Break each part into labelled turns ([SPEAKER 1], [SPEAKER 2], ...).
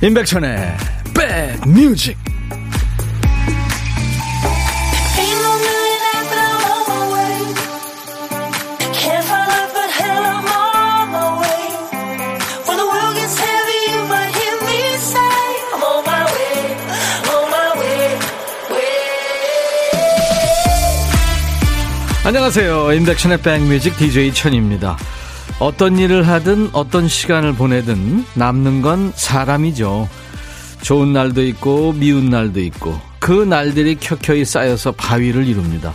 [SPEAKER 1] 임백천의 백뮤직. 안녕하세요. 임백천의 백뮤직 DJ 천입니다 어떤 일을 하든 어떤 시간을 보내든 남는 건 사람이죠. 좋은 날도 있고 미운 날도 있고 그 날들이 켜켜이 쌓여서 바위를 이룹니다.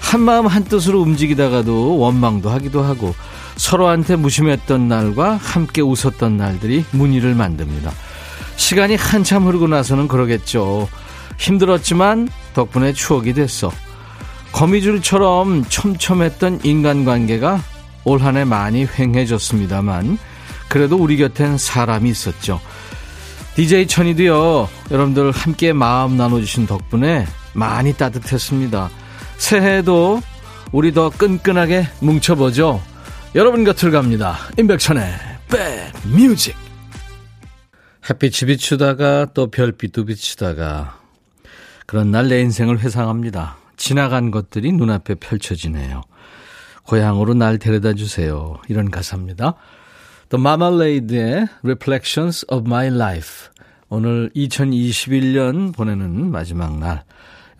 [SPEAKER 1] 한마음 한뜻으로 움직이다가도 원망도 하기도 하고 서로한테 무심했던 날과 함께 웃었던 날들이 무늬를 만듭니다. 시간이 한참 흐르고 나서는 그러겠죠. 힘들었지만 덕분에 추억이 됐어. 거미줄처럼 촘촘했던 인간관계가 올 한 해 많이 횡해졌습니다만 그래도 우리 곁엔 사람이 있었죠. DJ 천이도요. 여러분들 함께 마음 나눠주신 덕분에 많이 따뜻했습니다. 새해에도 우리 더 끈끈하게 뭉쳐보죠. 여러분 곁을 갑니다. 임백천의 백뮤직 햇빛이 비추다가 또 별빛도 비추다가 그런 날 내 인생을 회상합니다. 지나간 것들이 눈앞에 펼쳐지네요. 고향으로 날 데려다 주세요. 이런 가사입니다. The Marmalade의 Reflections of My Life. 오늘 2021년 보내는 마지막 날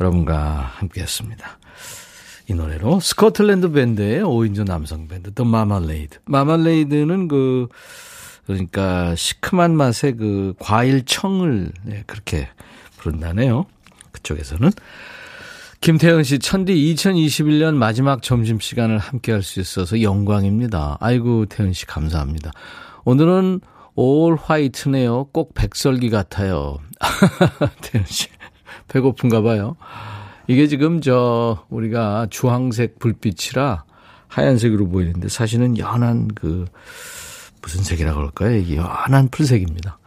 [SPEAKER 1] 여러분과 함께 했습니다. 이 노래로 스코틀랜드 밴드의 5인조 남성 밴드 The Marmalade. Marmalade는 그 그러니까 시큼한 맛의 그 과일 청을 네, 그렇게 부른다네요. 그쪽에서는 김태현 씨, 천디 2021년 마지막 점심시간을 함께 할 수 있어서 영광입니다. 아이고, 태현 씨, 감사합니다. 오늘은 올 화이트네요. 꼭 백설기 같아요. 태현 씨, 배고픈가 봐요. 이게 지금 저, 우리가 주황색 불빛이라 하얀색으로 보이는데 사실은 연한 그, 무슨 색이라 그럴까요? 이게 연한 풀색입니다.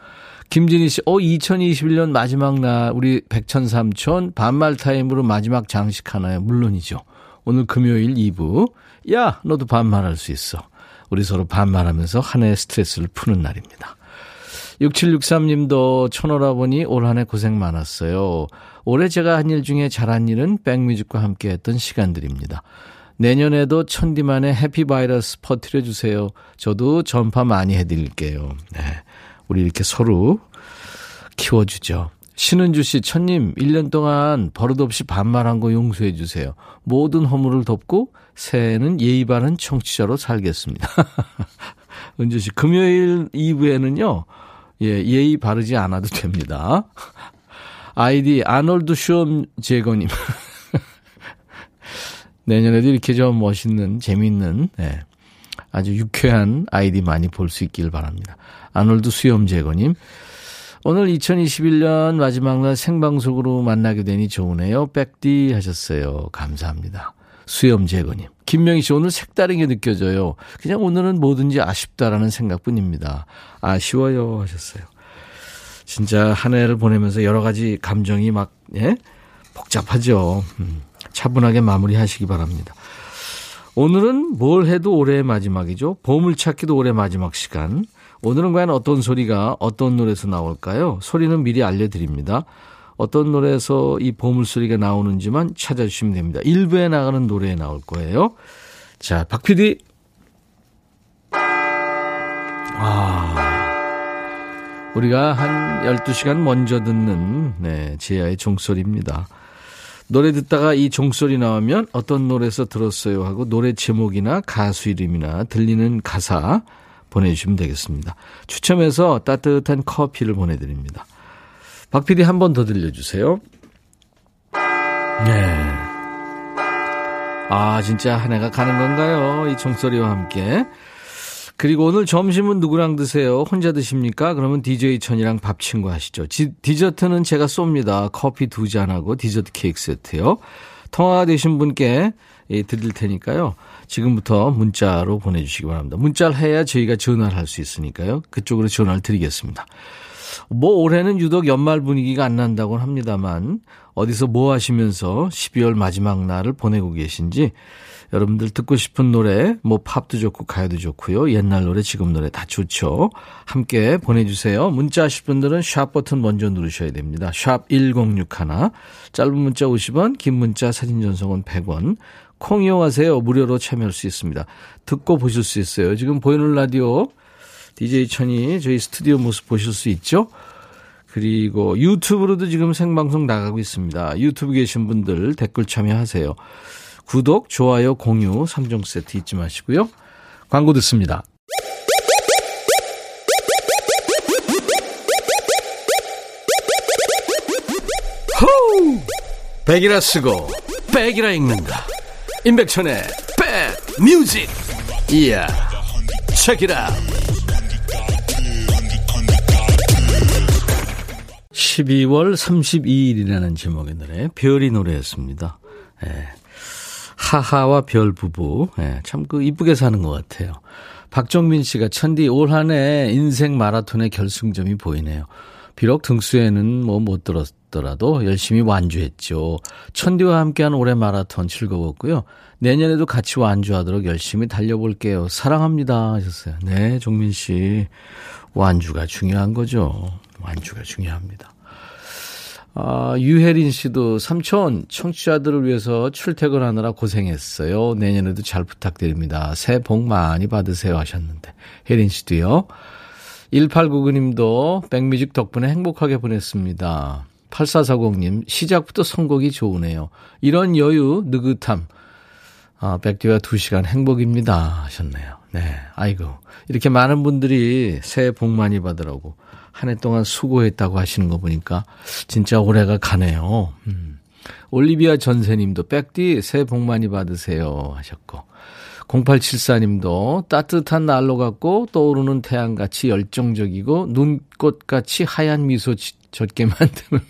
[SPEAKER 1] 김진희 씨, 어, 2021년 마지막 날, 우리 백천삼촌 반말 타임으로 마지막 장식 하나요? 물론이죠. 오늘 금요일 2부. 야, 너도 반말할 수 있어. 우리 서로 반말하면서 한해 스트레스를 푸는 날입니다. 6763님도 천 오라버니 올 한 해 고생 많았어요. 올해 제가 한 일 중에 잘한 일은 백 Music과 함께 했던 시간들입니다. 내년에도 천디만의 happy virus 퍼뜨려주세요. 저도 전파 많이 해드릴게요. 네. 우리 이렇게 서로 키워주죠. 신은주 씨, 천님, 1년 동안 버릇없이 반말한 거 용서해 주세요. 모든 허물을 덮고 새해는 예의 바른 청취자로 살겠습니다. 은주 씨, 금요일 2부에는요, 예, 예의 바르지 않아도 됩니다. 아이디 아놀드 슈엄 제거님. 내년에도 이렇게 좀 멋있는, 재밌는, 예, 아주 유쾌한 아이디 많이 볼 수 있길 바랍니다. 아놀드 수염 제거님. 오늘 2021년 마지막 날 생방송으로 만나게 되니 좋으네요. 백디 하셨어요. 감사합니다. 수염 제거님. 김명희 씨 오늘 색다른 게 느껴져요. 그냥 오늘은 뭐든지 아쉽다라는 생각뿐입니다. 아쉬워요 하셨어요. 진짜 한 해를 보내면서 여러 가지 감정이 막, 예? 복잡하죠. 음, 차분하게 마무리 하시기 바랍니다. 오늘은 뭘 해도 올해의 마지막이죠. 보물찾기도 올해 마지막 시간. 오늘은 과연 어떤 소리가 어떤 노래에서 나올까요? 소리는 미리 알려드립니다. 어떤 노래에서 이 보물소리가 나오는지만 찾아주시면 됩니다. 1부에 나가는 노래에 나올 거예요. 자, 박 PD. 아, 우리가 한 12시간 먼저 듣는, 네, 제야의 종소리입니다. 노래 듣다가 이 종소리 나오면 어떤 노래에서 들었어요 하고 노래 제목이나 가수 이름이나 들리는 가사 보내주시면 되겠습니다. 추첨해서 따뜻한 커피를 보내드립니다. 박 PD 한 번 더 들려주세요. 네. 아, 진짜 한 해가 가는 건가요? 이 종소리와 함께. 그리고 오늘 점심은 누구랑 드세요? 혼자 드십니까? 그러면 DJ 천이랑 밥 친구 하시죠. 지, 디저트는 제가 쏩니다. 커피 두 잔하고 디저트 케이크 세트요. 통화가 되신 분께 예, 드릴 테니까요. 지금부터 문자로 보내주시기 바랍니다. 문자를 해야 저희가 전화를 할 수 있으니까요. 그쪽으로 전화를 드리겠습니다. 뭐 올해는 유독 연말 분위기가 안 난다고는 합니다만 어디서 뭐 하시면서 12월 마지막 날을 보내고 계신지 여러분들 듣고 싶은 노래 뭐 팝도 좋고 가요도 좋고요. 옛날 노래 지금 노래 다 좋죠. 함께 보내주세요. 문자 하실 분들은 샵 버튼 먼저 누르셔야 됩니다. 샵 1061 짧은 문자 50원 긴 문자 사진 전송은 100원 콩 이용하세요. 무료로 참여할 수 있습니다. 듣고 보실 수 있어요. 지금 보이는 라디오 DJ 천이 저희 스튜디오 모습 보실 수 있죠? 그리고 유튜브로도 지금 생방송 나가고 있습니다. 유튜브 계신 분들 댓글 참여하세요. 구독, 좋아요, 공유 3종 세트 잊지 마시고요. 광고 듣습니다. 호우! 백이라 쓰고 백이라 읽는다. 임백천의 백 뮤직. 이야. 책이라. 12월 32일이라는 제목의 노래 별이 노래였습니다. 예. 하하와 별 부부. 예, 참그 이쁘게 사는 것 같아요. 박정민 씨가 천디 올 한 해 인생 마라톤의 결승점이 보이네요. 비록 등수에는 뭐 못 들었더라도 열심히 완주했죠. 천디와 함께한 올해 마라톤 즐거웠고요. 내년에도 같이 완주하도록 열심히 달려볼게요. 사랑합니다 하셨어요. 네, 종민 씨. 완주가 중요한 거죠. 완주가 중요합니다. 아, 유혜린 씨도 삼촌 청취자들을 위해서 출퇴근하느라 고생했어요. 내년에도 잘 부탁드립니다. 새해 복 많이 받으세요 하셨는데 혜린 씨도요. 1899님도 백뮤직 덕분에 행복하게 보냈습니다. 8440님 시작부터 선곡이 좋으네요. 이런 여유 느긋함 아, 백디와 2시간 행복입니다 하셨네요. 네, 아이고 이렇게 많은 분들이 새해 복 많이 받으라고 한 해 동안 수고했다고 하시는 거 보니까 진짜 올해가 가네요. 음. 올리비아 전세님도 백디 새해 복 많이 받으세요 하셨고 0874님도 따뜻한 날로 같고 떠오르는 태양같이 열정적이고 눈꽃같이 하얀 미소 젖게 만드는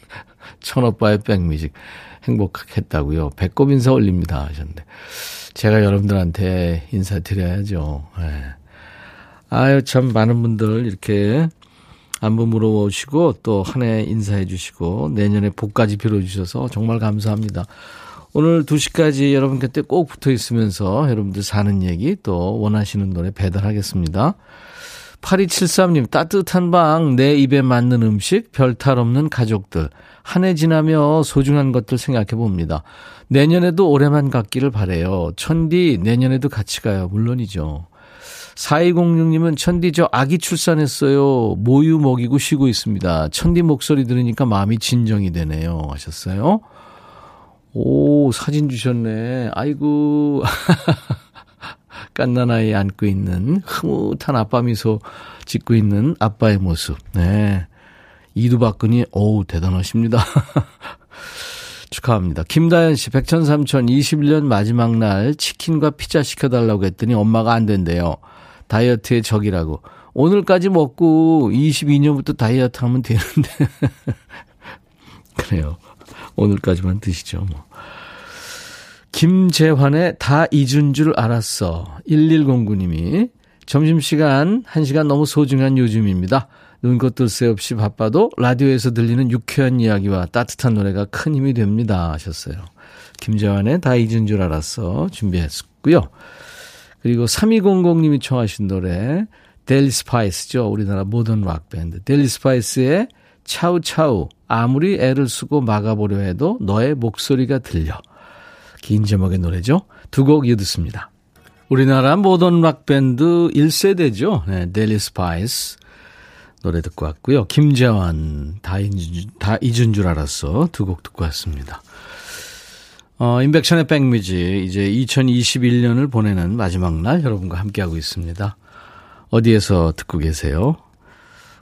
[SPEAKER 1] 천오빠의 백뮤직 행복했다고요. 배꼽 인사 올립니다 하셨는데 제가 여러분들한테 인사드려야죠. 네. 아유 참 많은 분들 이렇게 안부 물어보시고 또 한 해 인사해 주시고 내년에 복까지 빌어주셔서 정말 감사합니다. 오늘 2시까지 여러분 곁에 꼭 붙어 있으면서 여러분들 사는 얘기 또 원하시는 노래 배달하겠습니다. 8273님, 따뜻한 방, 내 입에 맞는 음식, 별탈 없는 가족들. 한 해 지나며 소중한 것들 생각해 봅니다. 내년에도 올해만 갔기를 바래요. 천디, 내년에도 같이 가요. 물론이죠. 4206님은 천디 저 아기 출산했어요. 모유 먹이고 쉬고 있습니다. 천디 목소리 들으니까 마음이 진정이 되네요. 하셨어요. 오, 사진 주셨네. 아이고. 깐난아이 안고 있는 흐뭇한 아빠 미소 짓고 있는 아빠의 모습. 네. 이두박근이, 어우, 대단하십니다. 축하합니다. 김다현 씨, 백천삼천 21년 마지막 날 치킨과 피자 시켜달라고 했더니 엄마가 안 된대요. 다이어트의 적이라고. 오늘까지 먹고 22년부터 다이어트 하면 되는데. 그래요. 오늘까지만 드시죠, 뭐. 김재환의 다 잊은 줄 알았어. 1109님이 점심시간 1시간 너무 소중한 요즘입니다. 눈꽃들 새 없이 바빠도 라디오에서 들리는 유쾌한 이야기와 따뜻한 노래가 큰 힘이 됩니다. 하셨어요. 김재환의 다 잊은 줄 알았어. 준비했고요. 그리고 3200님이 청하신 노래 델리 스파이스죠. 우리나라 모던 락 밴드. 델리 스파이스의 차우차우 아무리 애를 쓰고 막아보려 해도 너의 목소리가 들려. 긴 제목의 노래죠. 두 곡 이어 듣습니다. 우리나라 모던 락 밴드 1세대죠. 네, 델리 스파이스 노래 듣고 왔고요. 김재환 다 잊은, 다 잊은 줄 알았어. 두 곡 듣고 왔습니다. 어, 임백천의 백 Music 이제 2021년을 보내는 마지막 날 여러분과 함께하고 있습니다. 어디에서 듣고 계세요?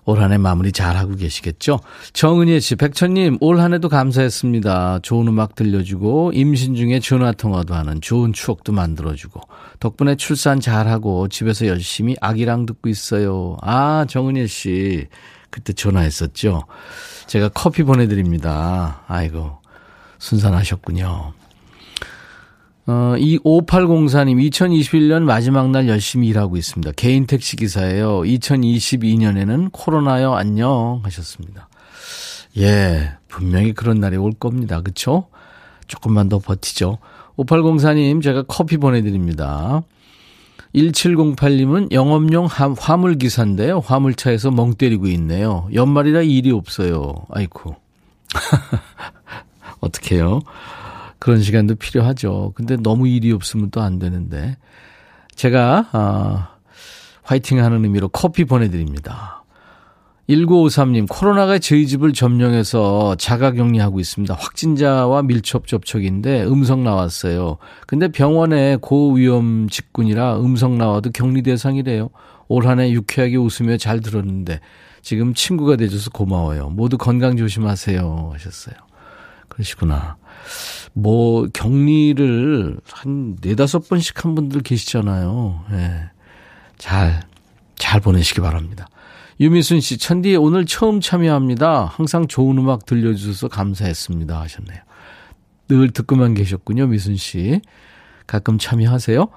[SPEAKER 1] 올 한해 마무리 잘하고 계시겠죠? 정은희 씨, 백천님, 올 한 해도 감사했습니다. 좋은 음악 들려주고, 임신 중에 전화통화도 하는 좋은 추억도 만들어주고, 덕분에 출산 잘하고, 집에서 열심히 아기랑 듣고 있어요. 아, 정은희 씨, 그때 전화했었죠? 제가 커피 보내드립니다. 아이고, 순산하셨군요. 어, 이 5804님, 2021년 마지막 날 열심히 일하고 있습니다. 개인 택시 기사예요. 2022년에는 코로나요, 안녕 하셨습니다. 예, 분명히 그런 날이 올 겁니다. 그쵸? 조금만 더 버티죠. 5804님, 제가 커피 보내드립니다. 1708님은 영업용 화물기사인데요. 화물차에서 멍 때리고 있네요. 연말이라 일이 없어요. 아이쿠. 어떡해요? 그런 시간도 필요하죠. 근데 너무 일이 없으면 또 안 되는데. 제가, 아, 화이팅 하는 의미로 커피 보내드립니다. 1953님, 코로나가 저희 집을 점령해서 자가격리하고 있습니다. 확진자와 밀접 접촉인데 음성 나왔어요. 근데 병원에 고위험 직군이라 음성 나와도 격리 대상이래요. 올 한해 유쾌하게 웃으며 잘 들었는데 지금 친구가 돼줘서 고마워요. 모두 건강 조심하세요. 하셨어요. 그러시구나. 뭐, 격리를 한 네다섯 번씩 한 분들 계시잖아요. 예. 네. 잘, 잘 보내시기 바랍니다. 유미순 씨, 천디 오늘 처음 참여합니다. 항상 좋은 음악 들려주셔서 감사했습니다. 하셨네요. 늘 듣고만 계셨군요, 미순 씨. 가끔 참여하세요.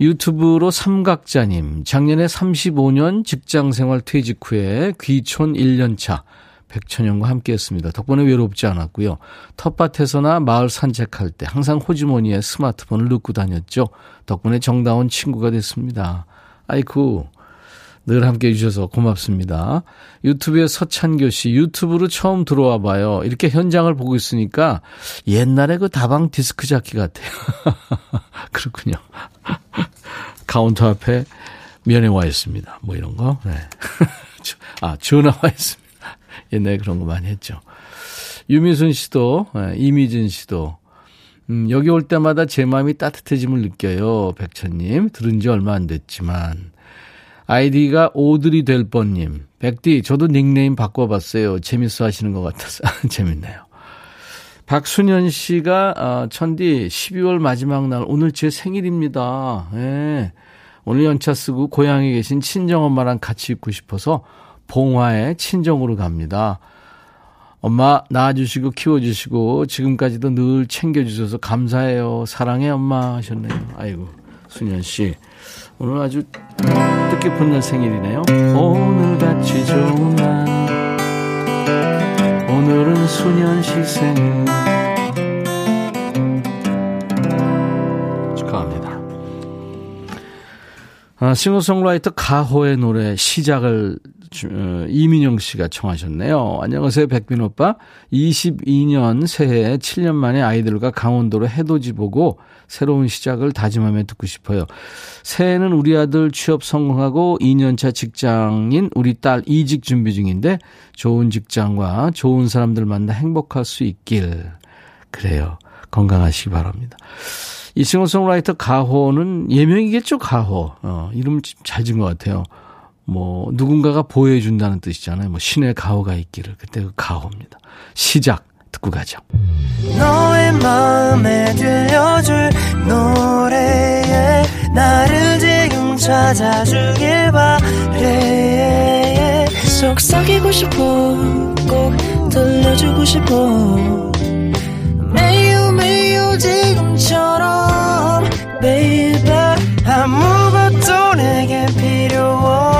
[SPEAKER 1] 유튜브로 삼각자님, 작년에 35년 직장생활 퇴직 후에 귀촌 1년차 백천 형과 함께 했습니다. 덕분에 외롭지 않았고요. 텃밭에서나 마을 산책할 때 항상 호주머니에 스마트폰을 넣고 다녔죠. 덕분에 정다운 친구가 됐습니다. 아이쿠, 늘 함께 해주셔서 고맙습니다. 유튜브에 서찬교 씨, 유튜브로 처음 들어와 봐요. 이렇게 현장을 보고 있으니까 옛날에 그 다방 디스크 자키 같아요. 그렇군요. 카운터 앞에 면회 와 있습니다. 뭐 이런 거. 네. 아, 전화 와 있습니다. 옛날에 그런 거 많이 했죠. 유미순 씨도, 네, 이미진 씨도, 음, 여기 올 때마다 제 마음이 따뜻해짐을 느껴요. 백천님. 들은 지 얼마 안 됐지만. 아이디가 오드리 될 뻔님. 백디, 저도 닉네임 바꿔봤어요. 재밌어 하시는 것 같아서. 재밌네요. 박순현 씨가, 어, 천디, 12월 마지막 날, 오늘 제 생일입니다. 예. 오늘 연차 쓰고 고향에 계신 친정엄마랑 같이 있고 싶어서 봉화에 친정으로 갑니다. 엄마 낳아주시고 키워주시고 지금까지도 늘 챙겨주셔서 감사해요. 사랑해 엄마 하셨네요. 아이고 순현 씨 오늘 아주 뜻깊은 날 생일이네요. 오늘같이 좋은 날 오늘은 수년 시 생일 축하합니다. 아, 싱어송라이터 가호의 노래 시작을 어, 이민영 씨가 청하셨네요. 안녕하세요, 백빈 오빠. 22년 새해에 7년 만에 아이들과 강원도로 해돋이 보고 새로운 시작을 다짐하며 듣고 싶어요. 새해는 우리 아들 취업 성공하고 2년차 직장인 우리 딸 이직 준비 중인데 좋은 직장과 좋은 사람들 만나 행복할 수 있길. 그래요. 건강하시기 바랍니다. 이 싱어송라이터 가호는 예명이겠죠, 가호. 어, 이름 잘 지은 것 같아요. 뭐 누군가가 보호해 준다는 뜻이잖아요. 뭐 신의 가호가 있기를 그때 그 가호입니다. 시작 듣고 가죠. 너의 마음에 들려줄 노래에 나를 지금 찾아주길 바래 속삭이고 싶어 꼭 들려주고 싶어 매우 매우 지금처럼 baby 아무것도 내게 필요 없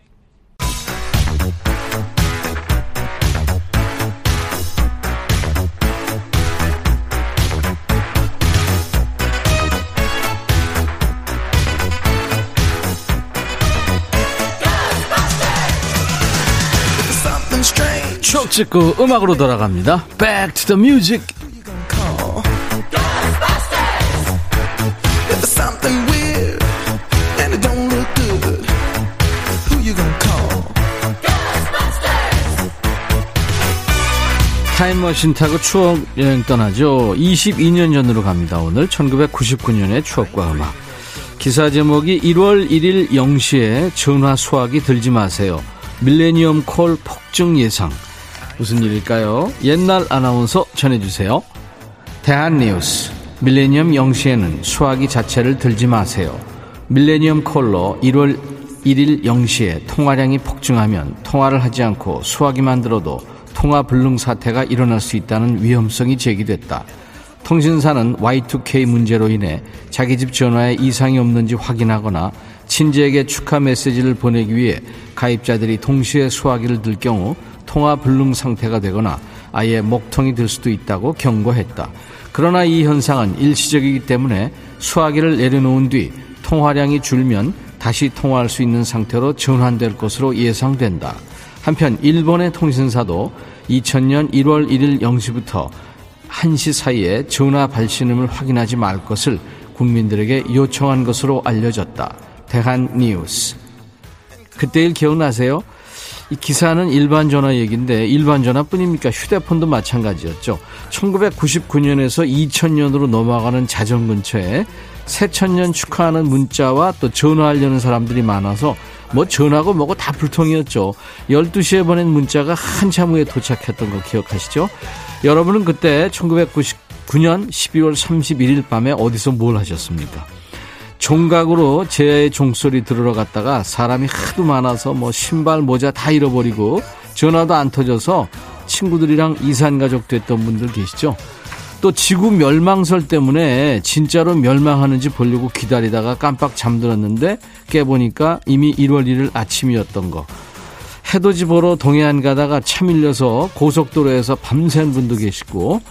[SPEAKER 1] 찍고 음악으로 돌아갑니다. Back to the music. 타임머신 타고 추억 여행 떠나죠. 22년 전으로 갑니다. 오늘 1999년의 추억과 음악. 기사 제목이 1월 1일 0시에 전화 수화기 들지 마세요. 밀레니엄 콜 폭증 예상. 무슨 일일까요? 옛날 아나운서 전해주세요. 대한뉴스. 밀레니엄 0시에는 수화기 자체를 들지 마세요. 밀레니엄 콜러 1월 1일 0시에 통화량이 폭증하면 통화를 하지 않고 수화기만 들어도 통화 불능 사태가 일어날 수 있다는 위험성이 제기됐다. 통신사는 Y2K 문제로 인해 자기 집 전화에 이상이 없는지 확인하거나 친지에게 축하 메시지를 보내기 위해 가입자들이 동시에 수화기를 들 경우 통화 불능 상태가 되거나 아예 목통이 될 수도 있다고 경고했다. 그러나 이 현상은 일시적이기 때문에 수화기를 내려놓은 뒤 통화량이 줄면 다시 통화할 수 있는 상태로 전환될 것으로 예상된다. 한편 일본의 통신사도 2000년 1월 1일 0시부터 1시 사이에 전화 발신음을 확인하지 말 것을 국민들에게 요청한 것으로 알려졌다. 대한 뉴스. 그때 일 기억나세요? 이 기사는 일반 전화 얘기인데 일반 전화뿐입니까? 휴대폰도 마찬가지였죠. 1999년에서 2000년으로 넘어가는 자정 근처에 새천년 축하하는 문자와 또 전화하려는 사람들이 많아서 뭐 전화고 뭐고 다 불통이었죠. 12시에 보낸 문자가 한참 후에 도착했던 거 기억하시죠? 여러분은 그때 1999년 12월 31일 밤에 어디서 뭘 하셨습니까? 종각으로 제야의 종소리 들으러 갔다가 사람이 하도 많아서 뭐 신발 모자 다 잃어버리고 전화도 안 터져서 친구들이랑 이산 가족 됐던 분들 계시죠? 또 지구 멸망설 때문에 진짜로 멸망하는지 보려고 기다리다가 깜빡 잠들었는데 깨보니까 이미 1월 1일 아침이었던 거. 해돋이 보러 동해안 가다가 차 밀려서 고속도로에서 밤샌 분도 계시고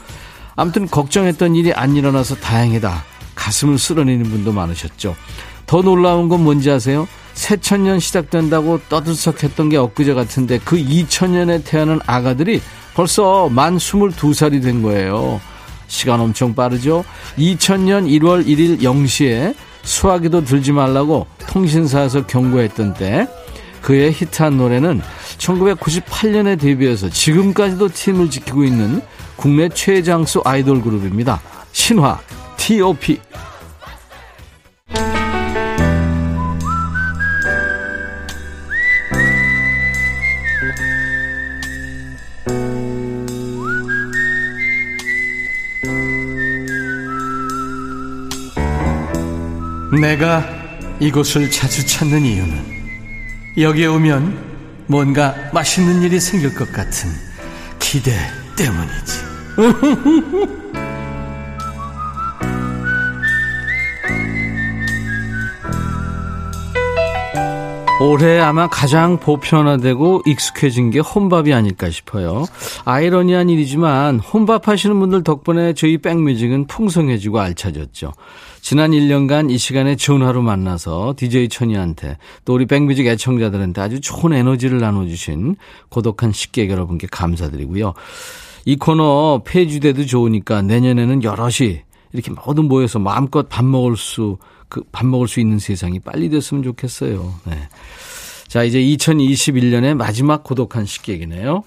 [SPEAKER 1] 아무튼 걱정했던 일이 안 일어나서 다행이다. 가슴을 쓸어내는 분도 많으셨죠. 더 놀라운 건 뭔지 아세요? 새천년 시작된다고 떠들썩했던 게 엊그제 같은데 그 2000년에 태어난 아가들이 벌써 만 22살이 된 거예요. 시간 엄청 빠르죠? 2000년 1월 1일 0시에 수화기도 들지 말라고 통신사에서 경고했던 때 그의 히트한 노래는 1998년에 데뷔해서 지금까지도 팀을 지키고 있는 국내 최장수 아이돌 그룹입니다. 신화 T.O.P. 내가 이곳을 자주 찾는 이유는 여기에 오면 뭔가 맛있는 일이 생길 것 같은 기대 때문이지. 올해 아마 가장 보편화되고 익숙해진 게 혼밥이 아닐까 싶어요. 아이러니한 일이지만 혼밥 하시는 분들 덕분에 저희 백뮤직은 풍성해지고 알차졌죠. 지난 1년간 이 시간에 전화로 만나서 DJ 천이한테 또 우리 백뮤직 애청자들한테 아주 좋은 에너지를 나눠주신 고독한 식객 여러분께 감사드리고요. 이 코너 폐지돼도 좋으니까 내년에는 여럿이 이렇게 모두 모여서 마음껏 밥 먹을 수 그 밥 먹을 수 있는 세상이 빨리 됐으면 좋겠어요. 네. 자, 이제 2021년의 마지막 고독한 식객이네요.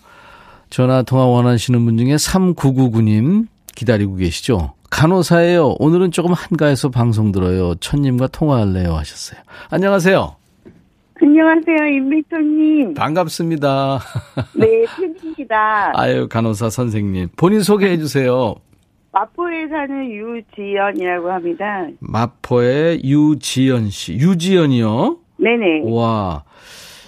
[SPEAKER 1] 전화 통화 원하시는 분 중에 3999님 기다리고 계시죠? 간호사예요. 오늘은 조금 한가해서 방송 들어요. 천님과 통화할래요 하셨어요. 안녕하세요.
[SPEAKER 2] 안녕하세요, 임백천님.
[SPEAKER 1] 반갑습니다.
[SPEAKER 2] 네, 팬입니다.
[SPEAKER 1] 아유, 간호사 선생님. 본인 소개해 주세요.
[SPEAKER 2] 마포에 사는 유지연이라고 합니다.
[SPEAKER 1] 마포의 유지연 씨. 유지연이요?
[SPEAKER 2] 네네.
[SPEAKER 1] 와.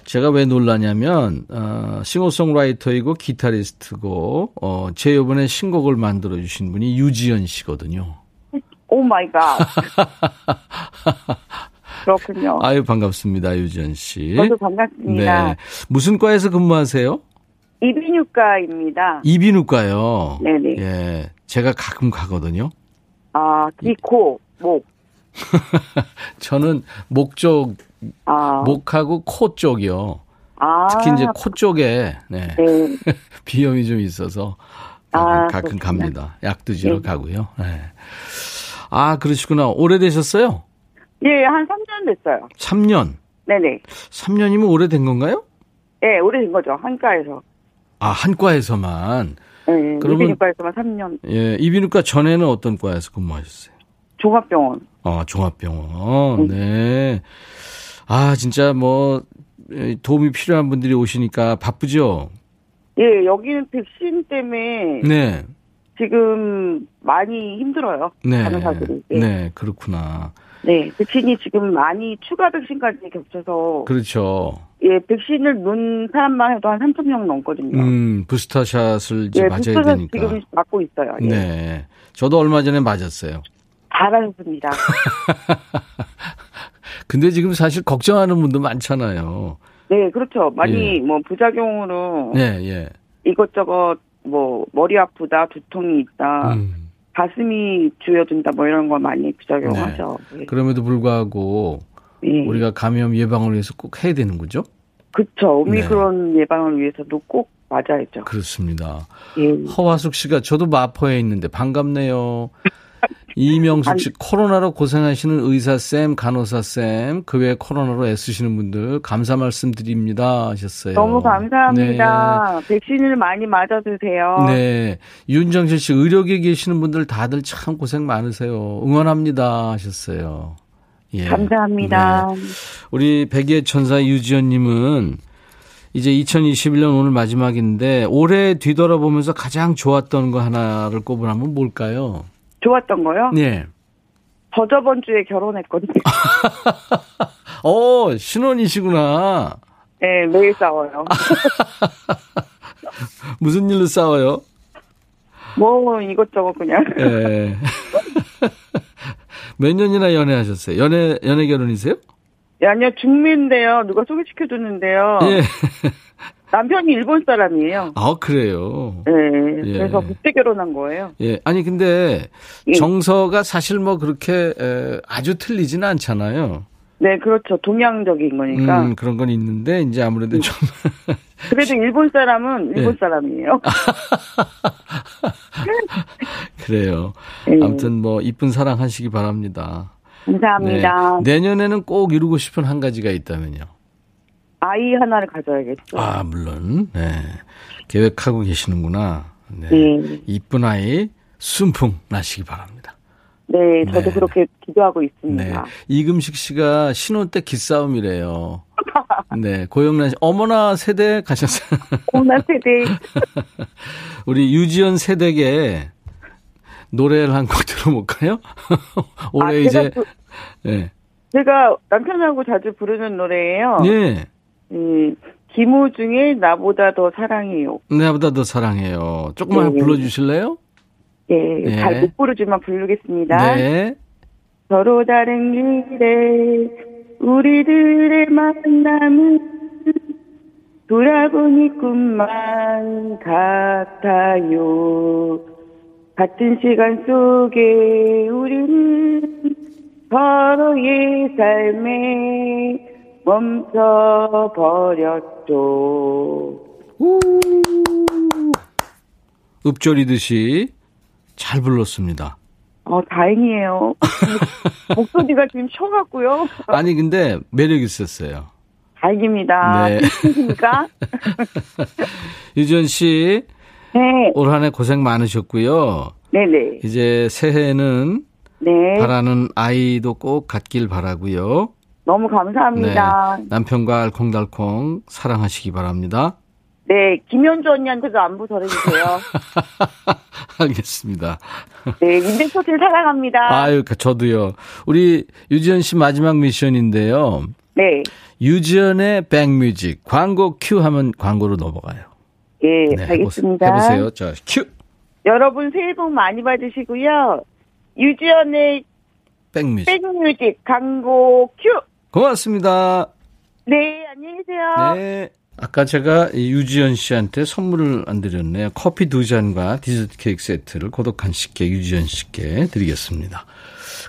[SPEAKER 1] 제가 왜 놀라냐면, 어, 싱어송라이터이고 기타리스트고, 어, 제 요번에 신곡을 만들어 주신 분이 유지연 씨거든요.
[SPEAKER 2] Oh my God. 그렇군요.
[SPEAKER 1] 아유, 반갑습니다, 유지연 씨.
[SPEAKER 2] 저도 반갑습니다.
[SPEAKER 1] 네. 무슨 과에서 근무하세요?
[SPEAKER 2] 이비인후과입니다.
[SPEAKER 1] 이비인후과요?
[SPEAKER 2] 네네.
[SPEAKER 1] 예. 제가 가끔 가거든요.
[SPEAKER 2] 아, 귀, 코, 목.
[SPEAKER 1] 저는 목 쪽,
[SPEAKER 2] 아.
[SPEAKER 1] 목하고 코 쪽이요.
[SPEAKER 2] 아.
[SPEAKER 1] 특히 이제 코 쪽에, 네.
[SPEAKER 2] 네.
[SPEAKER 1] 비염이 좀 있어서
[SPEAKER 2] 아,
[SPEAKER 1] 가끔
[SPEAKER 2] 그렇구나.
[SPEAKER 1] 갑니다. 약두지러
[SPEAKER 2] 네.
[SPEAKER 1] 가고요. 네. 아, 그러시구나. 오래되셨어요?
[SPEAKER 2] 예, 한 3년 됐어요.
[SPEAKER 1] 3년.
[SPEAKER 2] 네네.
[SPEAKER 1] 3년이면 오래된 건가요?
[SPEAKER 2] 예, 오래된 거죠. 한과에서.
[SPEAKER 1] 아, 한과에서만.
[SPEAKER 2] 예,
[SPEAKER 1] 그러면-
[SPEAKER 2] 이비인후과에서만 3년.
[SPEAKER 1] 예, 이비인후과 전에는 어떤 과에서 근무하셨어요?
[SPEAKER 2] 종합병원.
[SPEAKER 1] 아, 종합병원. 네. 아, 진짜 뭐, 에, 도움이 필요한 분들이 오시니까 바쁘죠?
[SPEAKER 2] 예, 여기는 백신 때문에
[SPEAKER 1] 네.
[SPEAKER 2] 지금 많이 힘들어요.
[SPEAKER 1] 네.
[SPEAKER 2] 간호사들이. 예.
[SPEAKER 1] 네, 그렇구나.
[SPEAKER 2] 네, 백신이 지금 많이 추가 백신까지 겹쳐서
[SPEAKER 1] 그렇죠.
[SPEAKER 2] 예, 백신을 놓은 사람만 해도 한 3천 명 넘거든요.
[SPEAKER 1] 음, 부스터샷을 이제
[SPEAKER 2] 예,
[SPEAKER 1] 맞아야
[SPEAKER 2] 부스터샷
[SPEAKER 1] 되니까.
[SPEAKER 2] 지금 맞고 있어요. 예.
[SPEAKER 1] 네. 저도 얼마 전에 맞았어요.
[SPEAKER 2] 잘하셨습니다.
[SPEAKER 1] 근데 지금 사실 걱정하는 분도 많잖아요.
[SPEAKER 2] 네, 그렇죠. 많이
[SPEAKER 1] 예.
[SPEAKER 2] 뭐 부작용으로
[SPEAKER 1] 네, 예.
[SPEAKER 2] 이것저것 뭐 머리 아프다, 두통이 있다,
[SPEAKER 1] 음.
[SPEAKER 2] 가슴이 조여든다 뭐 이런 거 많이 부작용하죠. 예.
[SPEAKER 1] 그럼에도 불구하고
[SPEAKER 2] 예.
[SPEAKER 1] 우리가 감염 예방을 위해서 꼭 해야 되는 거죠?
[SPEAKER 2] 그쵸. 오미크론 예방을 위해서도 꼭 맞아야죠.
[SPEAKER 1] 그렇습니다.
[SPEAKER 2] 예.
[SPEAKER 1] 허화숙 씨가 저도 마포에 있는데 반갑네요. 이명숙 씨, 코로나로 고생하시는 의사 쌤, 간호사 쌤, 그 외에 코로나로 애쓰시는 분들 감사 말씀드립니다 하셨어요.
[SPEAKER 2] 너무 감사합니다. 백신을 많이 맞아 주세요.
[SPEAKER 1] 네. 네. 윤정실 씨, 의료계에 계시는 분들 다들 참 고생 많으세요. 응원합니다 하셨어요. 예.
[SPEAKER 2] 감사합니다.
[SPEAKER 1] 네. 우리 백예 천사 유지연 님은 이제 2021년 오늘 마지막인데 올해 뒤돌아보면서 가장 좋았던 거 하나를 꼽으라면 뭘까요?
[SPEAKER 2] 좋았던 거요?
[SPEAKER 1] 네.
[SPEAKER 2] 저 저번 주에 결혼했거든요.
[SPEAKER 1] 어, 신혼이시구나.
[SPEAKER 2] 네, 매일 싸워요.
[SPEAKER 1] 무슨 일로 싸워요?
[SPEAKER 2] 뭐 이것저것 그냥.
[SPEAKER 1] 예. 몇 년이나 연애하셨어요? 연애, 연애 결혼이세요?
[SPEAKER 2] 예, 아니요, 중미인데요. 누가 소개시켜줬는데요.
[SPEAKER 1] 예.
[SPEAKER 2] 남편이 일본 사람이에요.
[SPEAKER 1] 아, 그래요.
[SPEAKER 2] 네,
[SPEAKER 1] 예.
[SPEAKER 2] 그래서 그때 결혼한 거예요.
[SPEAKER 1] 예. 아니, 근데
[SPEAKER 2] 예.
[SPEAKER 1] 정서가 사실 뭐 그렇게 에, 아주 틀리지는 않잖아요.
[SPEAKER 2] 네, 그렇죠. 동양적인 거니까.
[SPEAKER 1] 음, 그런 건 있는데, 이제 아무래도 좀.
[SPEAKER 2] 그래도 일본 사람은 일본
[SPEAKER 1] 예.
[SPEAKER 2] 사람이에요.
[SPEAKER 1] 그래요.
[SPEAKER 2] 예.
[SPEAKER 1] 아무튼 뭐, 이쁜 사랑 하시기 바랍니다.
[SPEAKER 2] 감사합니다.
[SPEAKER 1] 네. 내년에는 꼭 이루고 싶은 한 가지가 있다면요.
[SPEAKER 2] 아이 하나를 가져야겠죠.
[SPEAKER 1] 아, 물론. 네. 계획하고 계시는구나. 네.
[SPEAKER 2] 네.
[SPEAKER 1] 이쁜 아이 순풍 나시기 바랍니다.
[SPEAKER 2] 네, 저도
[SPEAKER 1] 네.
[SPEAKER 2] 그렇게 기도하고
[SPEAKER 1] 네.
[SPEAKER 2] 있습니다.
[SPEAKER 1] 이금식 씨가 신혼 때 기싸움이래요. 네. 고영란 씨, 어머나 세대 가셨어요.
[SPEAKER 2] 오나 세대
[SPEAKER 1] 우리 유지연 세대계 노래를 한 곡 들어볼까요? 올해
[SPEAKER 2] 아,
[SPEAKER 1] 이제,
[SPEAKER 2] 제가, 부-
[SPEAKER 1] 예.
[SPEAKER 2] 제가 남편하고 자주 부르는 노래예요.
[SPEAKER 1] 예.
[SPEAKER 2] 음, 김호중의 나보다 더 사랑해요.
[SPEAKER 1] 나보다 더 사랑해요. 조금만
[SPEAKER 2] 네.
[SPEAKER 1] 불러주실래요?
[SPEAKER 2] 예,
[SPEAKER 1] 네.
[SPEAKER 2] 잘못 부르지만 부르겠습니다.
[SPEAKER 1] 네.
[SPEAKER 2] 서로 다른 길에 우리들의 만남은 돌아보니 꿈만 같아요. 같은 시간 속에 우리는 서로의 삶에 멈춰버렸죠.
[SPEAKER 1] 우. 읍조리듯이 잘 불렀습니다.
[SPEAKER 2] 어, 다행이에요. 목소리가 지금 쉬어갖고요.
[SPEAKER 1] 아니 근데 매력 있었어요.
[SPEAKER 2] 다행입니다.
[SPEAKER 1] 네. 유지연 씨,
[SPEAKER 2] 네.
[SPEAKER 1] 올 한 해 고생 많으셨고요.
[SPEAKER 2] 네네.
[SPEAKER 1] 이제 새해는
[SPEAKER 2] 네.
[SPEAKER 1] 바라는 아이도 꼭 갖길 바라고요.
[SPEAKER 2] 너무 감사합니다.
[SPEAKER 1] 남편과 알콩달콩 사랑하시기 바랍니다.
[SPEAKER 2] 네. 김현주 언니한테도 안부 전해주세요.
[SPEAKER 1] 알겠습니다.
[SPEAKER 2] 네. 인백소실 사랑합니다.
[SPEAKER 1] 아유, 저도요. 우리 유지연 씨 마지막 미션인데요.
[SPEAKER 2] 네.
[SPEAKER 1] 유지연의 백뮤직 광고 큐 하면 광고로 넘어가요.
[SPEAKER 2] 예,
[SPEAKER 1] 네,
[SPEAKER 2] 알겠습니다.
[SPEAKER 1] 해보세요. 자, 큐.
[SPEAKER 2] 여러분 새해 복 많이 받으시고요. 유지연의
[SPEAKER 1] 백뮤직.
[SPEAKER 2] 백뮤직 광고 큐.
[SPEAKER 1] 고맙습니다.
[SPEAKER 2] 네, 안녕히 계세요.
[SPEAKER 1] 네. 아까 제가 이 유지연 씨한테 선물을 안 드렸네요. 커피 두 잔과 디저트 케이크 세트를 고독한 씨께 유지연 씨께 드리겠습니다.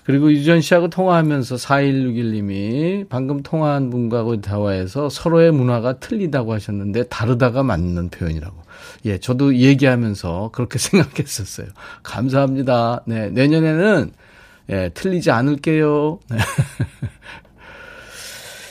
[SPEAKER 1] 그리고 유지연 씨하고 통화하면서 4161님이 방금 통화한 분과 대화해서 서로의 문화가 틀리다고 하셨는데 다르다가 맞는 표현이라고. 예, 저도 얘기하면서 그렇게 생각했었어요. 감사합니다. 네, 내년에는 예, 틀리지 않을게요.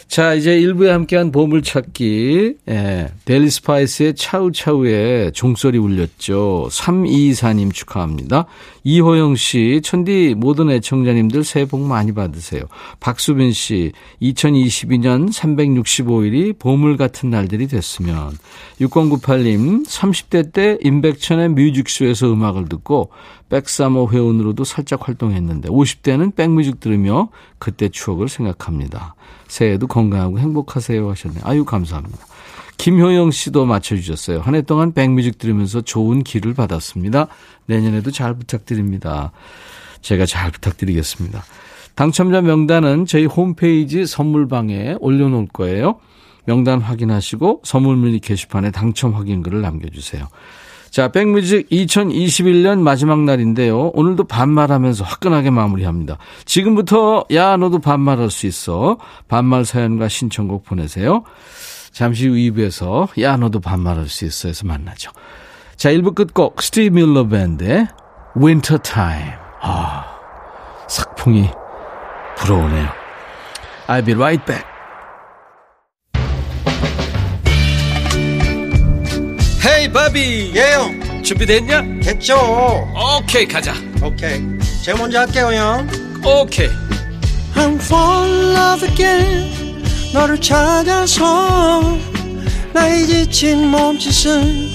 [SPEAKER 1] 네. 자, 이제 1부에 함께한 보물찾기. 예, 델리 스파이스의 차우차우에 종소리 울렸죠. 3224님 축하합니다. 이호영 씨, 천디 모든 애청자님들 새해 복 많이 받으세요. 박수빈 씨, 2022년 365일이 보물 같은 날들이 됐으면. 6098님, 30대 때 임백천의 뮤직쇼에서 음악을 듣고 백사모 회원으로도 살짝 활동했는데 50대는 백뮤직 들으며 그때 추억을 생각합니다. 새해에도 건강하고 행복하세요 하셨네요. 아유 감사합니다. 김효영 씨도 맞춰주셨어요. 한 해 동안 백뮤직 들으면서 좋은 기를 받았습니다. 내년에도 잘 부탁드립니다. 제가 잘 부탁드리겠습니다. 당첨자 명단은 저희 홈페이지 선물방에 올려놓을 거예요. 명단 확인하시고 선물 문의 게시판에 당첨 확인글을 남겨주세요. 자, 백뮤직 2021년 마지막 날인데요. 오늘도 반말하면서 화끈하게 마무리합니다. 지금부터 야 너도 반말할 수 있어. 반말 사연과 신청곡 보내세요. 잠시 후 2부에서 야 너도 반말할 수 있어 해서 만나죠. 자, 1부 끝곡 스티브 밀러 밴드의 Winter Time. 아, sak풍이 불어오네요. I'll be right back.
[SPEAKER 3] 헤이 바비
[SPEAKER 4] 예영
[SPEAKER 3] 준비됐냐?
[SPEAKER 4] 됐죠
[SPEAKER 3] 오케이 가자
[SPEAKER 4] 오케이 제가 먼저 할게요 형
[SPEAKER 3] 오케이
[SPEAKER 4] I'm fall in love again 너를 찾아서 나의 지친 몸짓은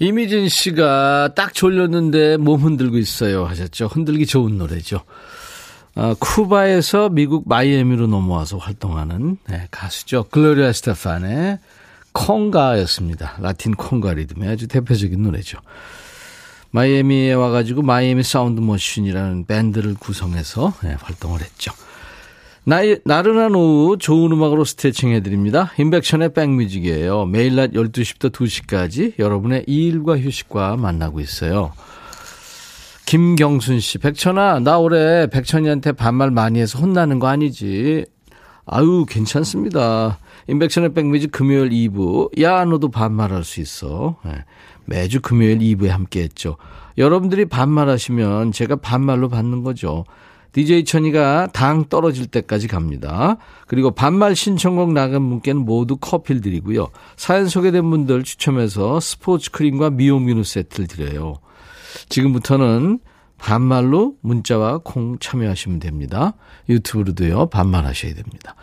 [SPEAKER 1] 이미진 씨가 딱 졸렸는데 몸 흔들고 있어요 하셨죠. 흔들기 좋은 노래죠. 아, 쿠바에서 미국 마이애미로 넘어와서 활동하는 네, 가수죠. 글로리아 에스테판의 콩가였습니다. 라틴 콩가 리듬의 아주 대표적인 노래죠. 마이애미에 와가지고 마이애미 사운드 머신이라는 밴드를 구성해서 네, 활동을 했죠. 나이, 나른한 오후 좋은 음악으로 스트레칭 해드립니다. 임백천의 백 Music이에요. 매일 낮 12시부터 2시까지 여러분의 일과 휴식과 만나고 있어요. 김경순 씨, 백천아, 나 올해 백천이한테 반말 많이 해서 혼나는 거 아니지? 아유, 괜찮습니다. 인백션의 백뮤직 금요일 2부. 야, 너도 반말할 수 있어. 네. 매주 금요일 2부에 함께 했죠. 여러분들이 반말하시면 제가 반말로 받는 거죠. DJ 천이가 당 떨어질 때까지 갑니다. 그리고 반말 신청곡 나간 분께는 모두 커피를 드리고요. 사연 소개된 분들 추첨해서 스포츠 크림과 미용 비누 세트를 드려요. 지금부터는 반말로 문자와 콩 참여하시면 됩니다. 유튜브로도요, 반말하셔야 됩니다.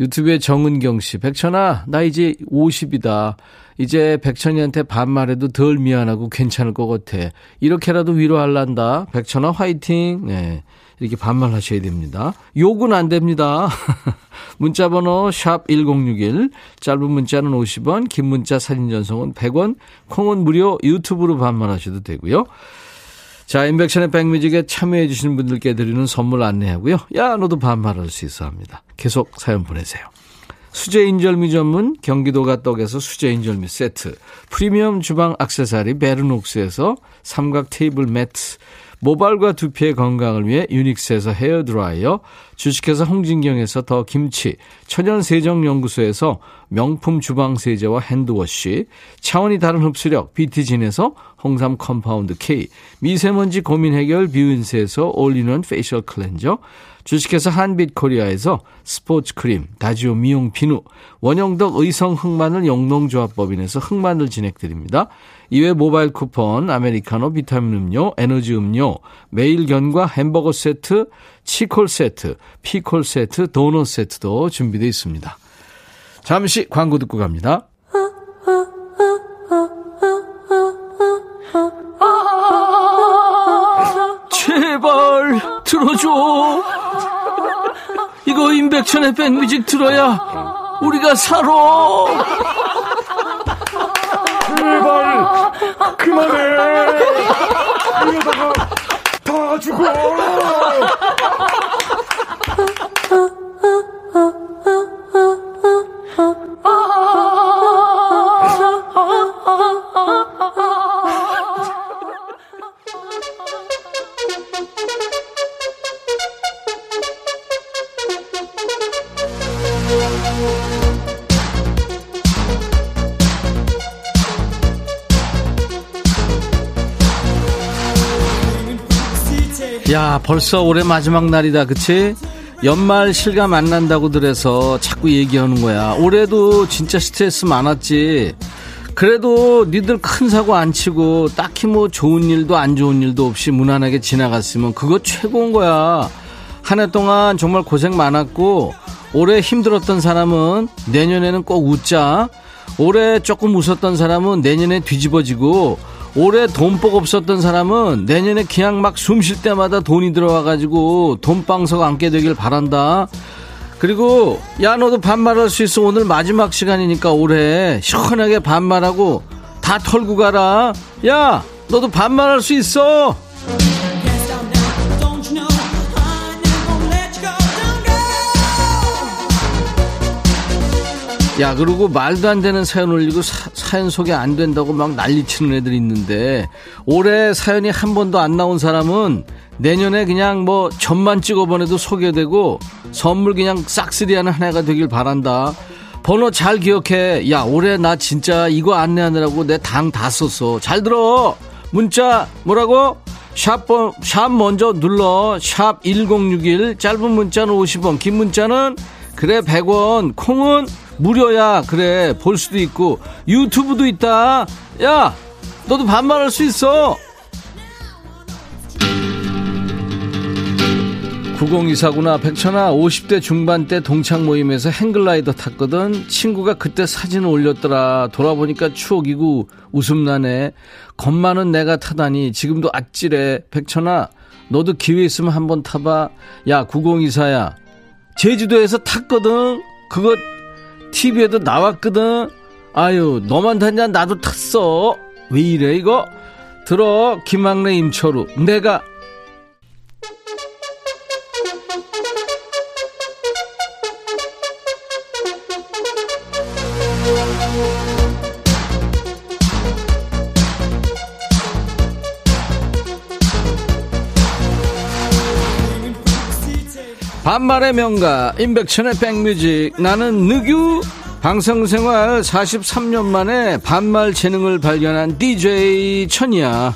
[SPEAKER 1] 유튜브에 정은경 씨, 백천아, 나 이제 50이다. 이제 백천이한테 반말해도 덜 미안하고 괜찮을 것 같아. 이렇게라도 위로할란다. 백천아, 화이팅! 네. 이렇게 반말하셔야 됩니다. 욕은 안 됩니다. 문자 번호 샵 1061, 짧은 문자는 50원, 긴 문자 사진 전송은 100원, 콩은 무료 유튜브로 반말하셔도 되고요. 자, 인백션의 백뮤직에 참여해 주시는 분들께 드리는 선물 안내하고요. 야, 너도 반말할 수 있어 합니다. 계속 사연 보내세요. 수제 인절미 전문 경기도가 떡에서 수제 인절미 세트, 프리미엄 주방 악세사리 베르녹스에서 삼각 테이블 매트, 모발과 두피의 건강을 위해 유닉스에서 헤어드라이어, 주식회사 홍진경에서 더 김치, 천연세정연구소에서 명품 주방세제와 핸드워시, 차원이 다른 흡수력 비티진에서 홍삼 compound K, 미세먼지 고민 해결 뷰인스에서 올리는 facial cleanser, 주식회사 한빛코리아에서 스포츠 크림, 다지오 미용 비누, 원형덕 의성 흑마늘 영농조합법인에서 흑마늘 진액 드립니다. 이외 모바일 쿠폰, 아메리카노, 비타민 음료, 에너지 음료, 매일견과 햄버거 세트, 치콜 세트, 피콜 세트, 도넛 세트도 준비되어 있습니다. 잠시 광고 듣고 갑니다. 제발 들어줘. 이거 임백천의 백뮤직 들어야 우리가 살아.
[SPEAKER 5] 제발 그만해. 이러다가 다 죽어
[SPEAKER 1] 야, 벌써 올해 마지막 날이다, 그치? 연말 실감 안 난다고 들어서 자꾸 얘기하는 거야. 올해도 진짜 스트레스 많았지. 그래도 니들 큰 사고 안 치고 딱히 뭐 좋은 일도 안 좋은 일도 없이 무난하게 지나갔으면 그거 최고인 거야. 한 해 동안 정말 고생 많았고 올해 힘들었던 사람은 내년에는 꼭 웃자. 올해 조금 웃었던 사람은 내년에 뒤집어지고 올해 돈복 없었던 사람은 내년에 그냥 막 숨 쉴 때마다 돈이 들어와가지고 돈방석 안게 되길 바란다. 그리고 야 너도 반말할 수 있어 오늘 마지막 시간이니까 올해 시원하게 반말하고 다 털고 가라. 야 너도 반말할 수 있어. 야 그리고 말도 안 되는 사연 올리고 사, 연 소개 안 된다고 막 난리치는 애들 있는데 올해 사연이 한 번도 안 나온 사람은 내년에 그냥 뭐 점만 찍어보내도 소개되고 선물 그냥 싹쓸이하는 한 해가 되길 바란다. 번호 잘 기억해. 야 올해 나 진짜 이거 안내하느라고 내 당 다 썼어. 잘 들어. 문자 뭐라고? 샵, 샵 먼저 눌러. 샵 1061 짧은 문자는 50원 긴 문자는 그래 100원. 콩은 무료야. 그래 볼 수도 있고. 유튜브도 있다. 야 너도 반말할 수 있어. 9024구나 백천아. 50대 중반 때 동창 모임에서 행글라이더 탔거든. 친구가 그때 사진을 올렸더라. 돌아보니까 추억이고 웃음나네. 겁 많은 내가 타다니 지금도 아찔해. 백천아 너도 기회 있으면 한번 타봐. 야 9024야 제주도에서 탔거든 그거 TV에도 나왔거든. 아유, 너만 탔냐? 나도 탔어. 왜 이래, 이거? 들어, 김학래 임철우. 내가 반말의 명가 임백천의 백뮤직 나는 느규 방송생활 43년 만에 반말 재능을 발견한 DJ 천이야.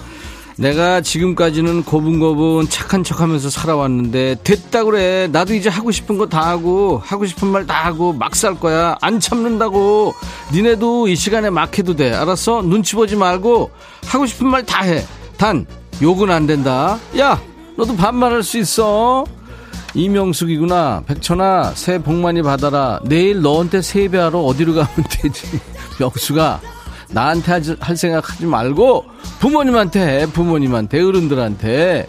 [SPEAKER 1] 내가 지금까지는 고분고분 착한 척하면서 살아왔는데 됐다 그래. 나도 이제 하고 싶은 거 다 하고 하고 싶은 말 다 하고 막 살 거야. 안 참는다고. 니네도 이 시간에 막 해도 돼. 알았어? 눈치 보지 말고 하고 싶은 말 다 해. 단 욕은 안 된다. 야 너도 반말할 수 있어 이명숙이구나. 백천아, 새해 복 많이 받아라. 내일 너한테 세배하러 어디로 가면 되지? 명수가 나한테 할 생각 하지 말고 부모님한테 해. 부모님한테, 어른들한테.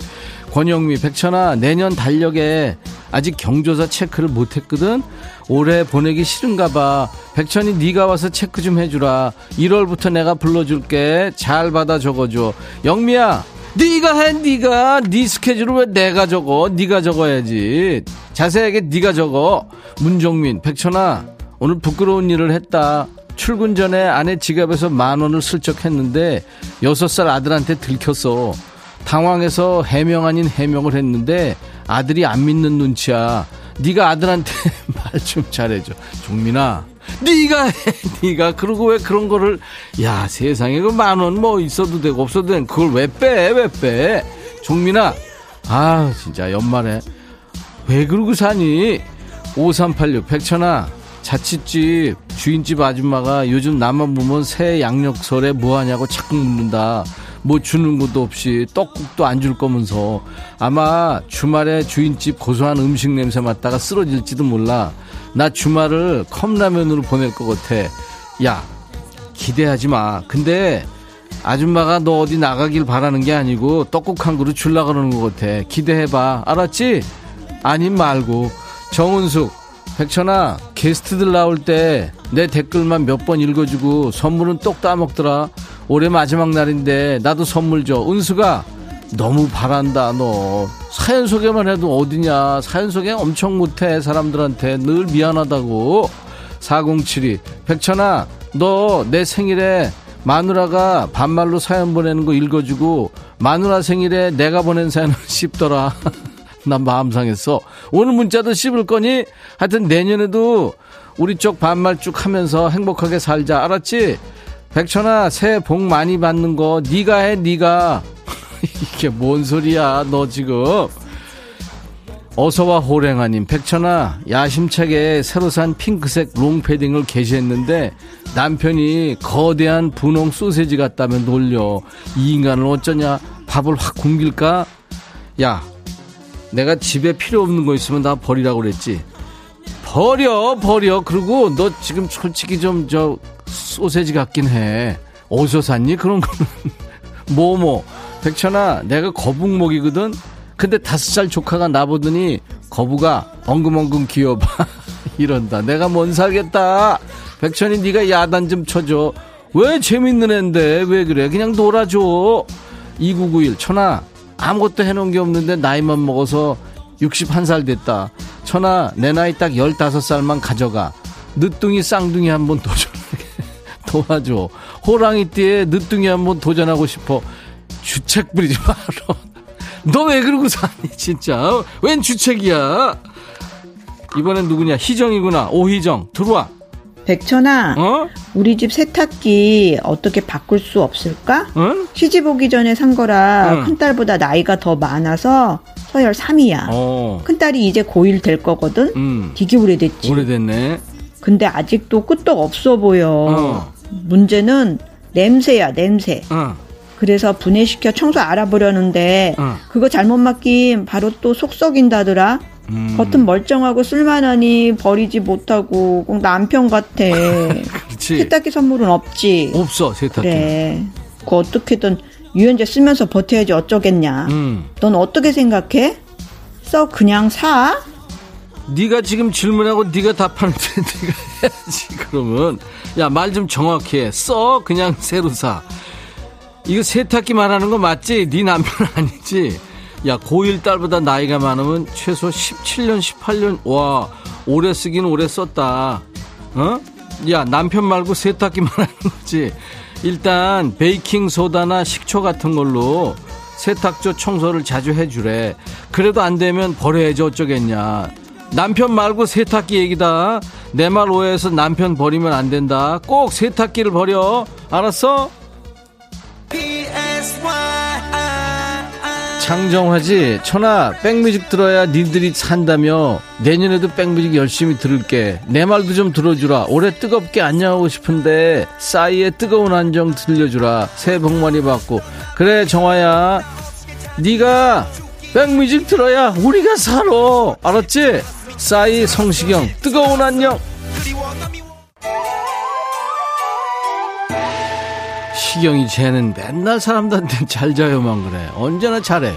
[SPEAKER 1] 권영미, 백천아, 내년 달력에 아직 경조사 체크를 못 했거든? 올해 보내기 싫은가 봐. 백천이 네가 와서 체크 좀 해주라. 1월부터 내가 불러줄게. 잘 받아 적어줘. 영미야, 네가 해 네가. 네 스케줄을 왜 내가 적어? 네가 적어야지. 자세하게 네가 적어. 문종민 백천아 오늘 부끄러운 일을 했다. 출근 전에 아내 지갑에서 만 원을 슬쩍 했는데 여섯 살 아들한테 들켰어. 당황해서 해명 아닌 해명을 했는데 아들이 안 믿는 눈치야. 네가 아들한테 말 좀 잘해줘. 종민아 네가 해, 네가. 그러고 왜 그런 거를 야 세상에 그 만 원 뭐 있어도 되고 없어도 되는 그걸 왜 빼 왜 빼? 종민아 아 진짜 연말에. 왜 그러고 사니? 5386 백천아 자취집 주인집 아줌마가 요즘 나만 보면 새 양력설에 뭐하냐고 자꾸 묻는다 뭐 주는 것도 없이 떡국도 안 줄 거면서 아마 주말에 주인집 고소한 음식 냄새 맡다가 쓰러질지도 몰라 나 주말을 컵라면으로 보낼 것 같아. 야, 기대하지 마. 근데 아줌마가 너 어디 나가길 바라는 게 아니고 떡국 한 그릇 줄라 그러는 것 같아. 기대해봐. 알았지? 아님 말고. 정은숙, 백천아, 게스트들 나올 때 내 댓글만 몇 번 읽어주고 선물은 똑 따먹더라. 올해 마지막 날인데 나도 선물 줘. 은수가 너무 바란다 너. 사연 소개만 해도 어디냐? 사연 소개 엄청 못해 사람들한테. 늘 미안하다고. 4072 백천아 너 내 생일에 마누라가 반말로 사연 보내는 거 읽어주고 마누라 생일에 내가 보낸 사연을 씹더라. 난 마음 상했어. 오늘 문자도 씹을 거니? 하여튼 내년에도 우리 쪽 반말 쭉 하면서 행복하게 살자. 알았지 백천아 새해 복 많이 받는 거 네가 해 네가 이게 뭔 소리야, 너 지금. 어서와 호랭아님, 백천아, 야심차게 새로 산 핑크색 롱패딩을 게시했는데 남편이 거대한 분홍 소세지 같다며 놀려. 이 인간을 어쩌냐? 밥을 확 굶길까? 야, 내가 집에 필요 없는 거 있으면 나 버리라고 그랬지. 버려, 버려. 그리고 너 지금 솔직히 좀 저 소세지 같긴 해. 어디서 샀니? 그런 거는. 뭐, 뭐. 백천아, 내가 거북목이거든? 근데 다섯 살 조카가 나보더니 거부가 엉금엉금 귀여봐 이런다 내가 뭔 살겠다 백천이 네가 야단 좀 쳐줘 왜 재밌는 앤데 왜 그래 그냥 놀아줘 2991 천아 아무것도 해놓은 게 없는데 나이만 먹어서 61살 됐다 천아 내 나이 딱 15살만 가져가 늦둥이 쌍둥이 한번 도전하게 도와줘 호랑이띠에 늦둥이 한번 도전하고 싶어 주책 부리지 마라 너 왜 그러고 사니 진짜 웬 주책이야 이번엔 누구냐 희정이구나 오희정 들어와
[SPEAKER 6] 백천아,
[SPEAKER 1] 어?
[SPEAKER 6] 우리 집 세탁기 어떻게 바꿀 수 없을까?
[SPEAKER 1] 응?
[SPEAKER 6] 시집 오기 전에 산 거라
[SPEAKER 1] 응.
[SPEAKER 6] 큰딸보다 나이가 더 많아서 서열 3위야.
[SPEAKER 1] 어.
[SPEAKER 6] 큰딸이 이제 고1 될 거거든?
[SPEAKER 1] 음.
[SPEAKER 6] 되게 오래됐지.
[SPEAKER 1] 오래됐네
[SPEAKER 6] 근데 아직도 끄떡 없어 보여.
[SPEAKER 1] 어.
[SPEAKER 6] 문제는 냄새야, 냄새.
[SPEAKER 1] 어.
[SPEAKER 6] 그래서 분해시켜 청소 알아보려는데
[SPEAKER 1] 어.
[SPEAKER 6] 그거 잘못 맡긴 바로 또 속 썩인다더라.
[SPEAKER 1] 음.
[SPEAKER 6] 겉은 멀쩡하고 쓸만하니 버리지 못하고 꼭 남편 같아. 세탁기 선물은 없지.
[SPEAKER 1] 없어 세탁기
[SPEAKER 6] 그래. 그 어떻게든 유연제 쓰면서 버텨야지 어쩌겠냐.
[SPEAKER 1] 음.
[SPEAKER 6] 넌 어떻게 생각해? 써 그냥 사?
[SPEAKER 1] 네가 지금 질문하고 네가 답하는데 네가 해야지 그러면. 야 말 좀 정확히 해 써. 그냥 새로 사. 이거 세탁기 말하는 거 맞지? 네 남편 아니지? 야 고1 딸보다 나이가 많으면 최소 17년 18년. 와 오래 쓰긴 오래 썼다. 어? 야 남편 말고 세탁기 말하는 거지. 일단 베이킹 소다나 식초 같은 걸로 세탁조 청소를 자주 해주래. 그래도 안 되면 버려야지 어쩌겠냐 남편 말고 세탁기 얘기다. 내 말 오해해서 남편 버리면 안 된다. 꼭 세탁기를 버려. 알았어? 장정화지 천하 백뮤직 들어야 니들이 산다며 내년에도 백뮤직 열심히 들을게. 내 말도 좀 들어주라. 올해 뜨겁게 안녕하고 싶은데 싸이의 뜨거운 안정 들려주라. 새해 복 많이 받고. 그래 정화야. 네가 백뮤직 들어야 우리가 살아. 알았지? 싸이 성시경 뜨거운 안녕. 시경이 쟤는 맨날 사람들한테 잘 자요만 그래. 언제나 잘해.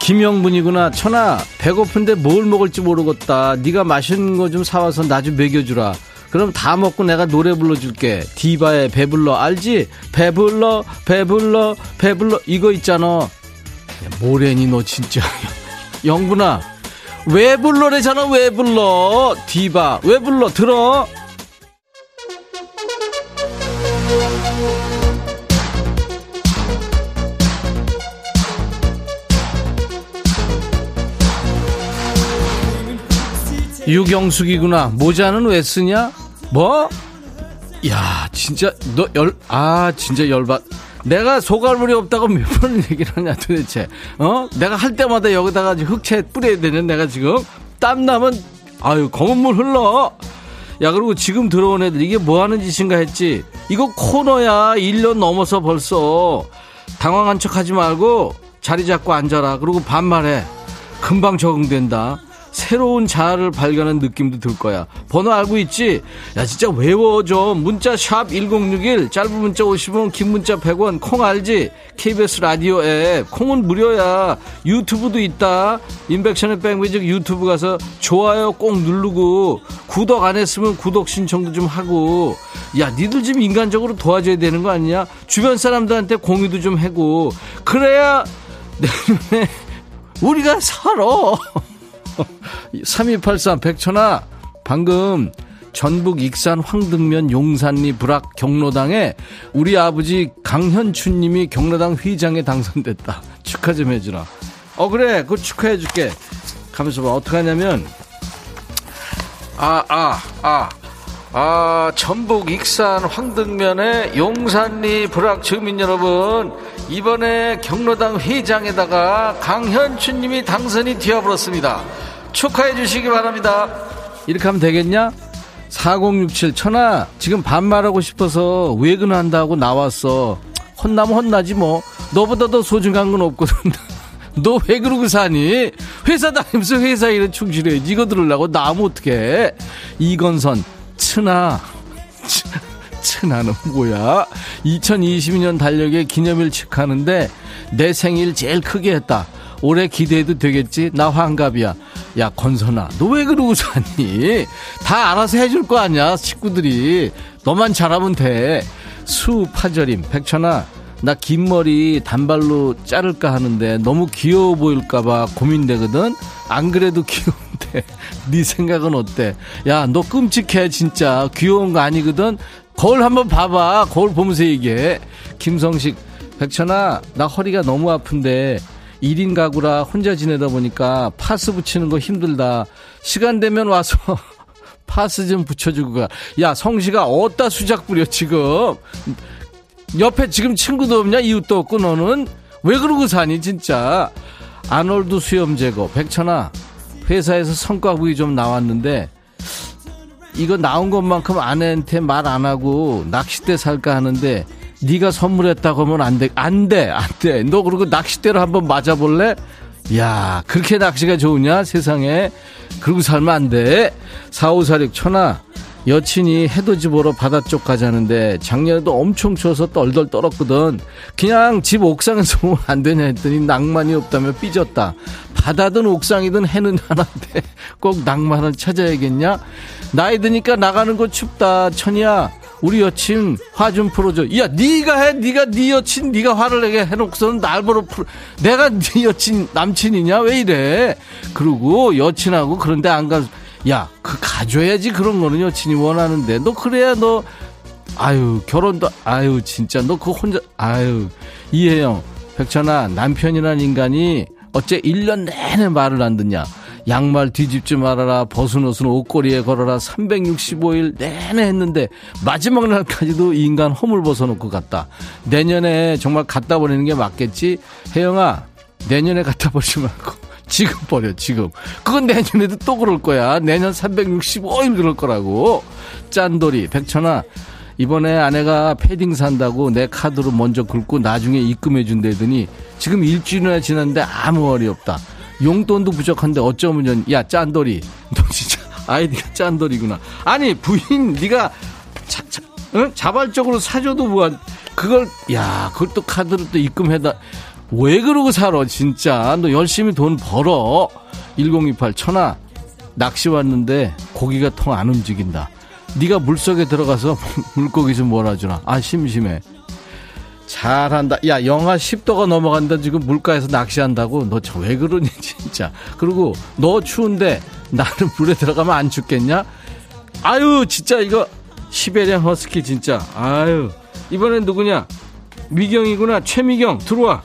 [SPEAKER 1] 김영분이구나. 천아 배고픈데 뭘 먹을지 모르겠다. 네가 맛있는 거 좀 사와서 나 좀 먹여주라. 그럼 다 먹고 내가 노래 불러줄게. 디바의 배불러. 알지? 배불러 배불러 배불러. 이거 있잖아 야, 뭐래니 너 진짜 영분아 왜 불러래잖아 왜 불러 디바 왜 불러 들어 유경숙이구나. 모자는 왜 쓰냐? 뭐? 야, 진짜 너 열 아, 진짜 열받. 내가 소갈물이 없다고 몇 번을 얘기를 하냐 도대체. 어? 내가 할 때마다 여기다가 흑채 뿌려야 되는 내가 지금 땀 나면 아유, 검은 물 흘러. 야, 그리고 지금 들어온 애들 이게 뭐 하는 짓인가 했지. 이거 코너야. 1년 넘어서 벌써. 당황한 척 하지 말고 자리 잡고 앉아라. 그리고 반말해. 금방 적응된다. 새로운 자아를 발견한 느낌도 들 거야. 번호 알고 있지? 야, 진짜 외워 좀. 문자 샵 1061, 짧은 문자 50원, 긴 문자 100원, 콩 알지? KBS 라디오 앱. 콩은 무료야. 유튜브도 있다. 인백션의 백뮤직 유튜브 가서 좋아요 꼭 누르고, 구독 안 했으면 구독 신청도 좀 하고, 야, 니들 좀 인간적으로 도와줘야 되는 거 아니냐? 주변 사람들한테 공유도 좀 하고, 그래야 내년에 우리가 살아. 3283 백천아 방금 전북 익산 황등면 용산리 불악 경로당에 우리 아버지 강현춘님이 경로당 회장에 당선됐다 축하 좀 해주라 어 그래 그거 축하해줄게 가면서 봐 어떡하냐면 아 아, 아. 아, 전북 익산 황등면의 용산리 불악 주민 여러분, 이번에 경로당 회장에다가 강현춘님이 당선이 되어버렸습니다. 축하해 주시기 바랍니다. 이렇게 하면 되겠냐? 4067 천하 지금 반말하고 싶어서 외근한다고 나왔어. 혼나면 혼나지 뭐. 너보다 더 소중한 건 없거든. 너 왜 그러고 사니? 회사 다니면서 회사 일에 충실해야지. 이거 들으려고 나면 어떡해. 이건선, 츠나. 츠나는 뭐야? 2022년 달력에 기념일 축하하는데 내 생일 제일 크게 했다. 올해 기대해도 되겠지? 나 환갑이야. 야, 건선아, 너 왜 그러고 사니? 다 알아서 해줄 거 아니야, 식구들이. 너만 잘하면 돼. 수파절임, 백천아, 나 긴 머리 단발로 자를까 하는데 너무 귀여워 보일까봐 고민되거든? 안 그래도 귀여운데. 네 생각은 어때? 야, 너 끔찍해, 진짜. 귀여운 거 아니거든? 거울 한번 봐봐. 거울 보면서 얘기해. 김성식, 백천아, 나 허리가 너무 아픈데 1인 가구라 혼자 지내다 보니까 파스 붙이는 거 힘들다. 시간 되면 와서 파스 좀 붙여주고 가. 야, 성시가 어디다 수작 부려, 지금. 옆에 지금 친구도 없냐? 이웃도 없고, 너는? 왜 그러고 사니, 진짜? 아놀드 수염 제거. 백천아, 회사에서 성과구이 좀 나왔는데, 이거 나온 것만큼 아내한테 말 안 하고 낚싯대 살까 하는데 네가 선물했다고 하면 안 돼. 안 돼. 안 돼. 너 그리고 낚싯대로 한번 맞아 볼래? 야, 그렇게 낚시가 좋으냐? 세상에. 그러고 살면 안 돼. 4546 천하. 여친이 해돋이 보러 바다 쪽 가자는데 작년에도 엄청 추워서 떨덜 떨었거든. 그냥 집 옥상에서 보면 안 되냐 했더니 낭만이 없다며 삐졌다. 바다든 옥상이든 해는 하나인데 꼭 낭만을 찾아야겠냐? 나이 드니까 나가는 거 춥다. 천이야. 우리 여친 화 좀 풀어줘. 야, 네가 해. 네가 네 여친 네가 화를 내게 해놓고서는 날 보러 풀. 내가 네 여친 남친이냐? 왜 이래? 그리고 여친하고 그런데 안 가. 야, 그 가줘야지 그런 거는 여친이 원하는데 너 그래야 너 아유 결혼도 아유 진짜 너 그거 혼자 아유 이혜영 백천아 남편이란 인간이 어째 1년 내내 말을 안 듣냐 양말 뒤집지 말아라 벗은 옷은 옷걸이에 걸어라 365일 내내 했는데 마지막 날까지도 이 인간 허물 벗어놓고 갔다. 내년에 정말 갖다 버리는 게 맞겠지? 혜영아 내년에 갖다 버리지 말고 지금 버려 지금. 그건 내년에도 또 그럴 거야. 내년 365일 그럴 거라고. 짠돌이 백천아 이번에 아내가 패딩 산다고 내 카드로 먼저 긁고 나중에 입금해 준다더니 지금 일주일이나 지났는데 아무 어리 없다 용돈도 부족한데 어쩌면 야 짠돌이. 너 진짜 아이디가 짠돌이구나. 아니 부인 네가 자, 자, 응? 자발적으로 사줘도 뭐한 그걸 야 그걸 또 카드로 또 입금해다. 왜 그러고 살아 진짜? 너 열심히 돈 벌어. 1028 천하. 낚시 왔는데 고기가 통 안 움직인다. 네가 물속에 들어가서 물고기 좀 몰아주나 아 심심해 잘한다. 야 영하 10도가 넘어간다. 지금 물가에서 낚시한다고. 너 저 왜 그러니 진짜. 그리고 너 추운데 나는 물에 들어가면 안 죽겠냐? 아유 진짜 이거 시베리안 허스키 진짜. 아유 이번엔 누구냐? 미경이구나. 최미경 들어와.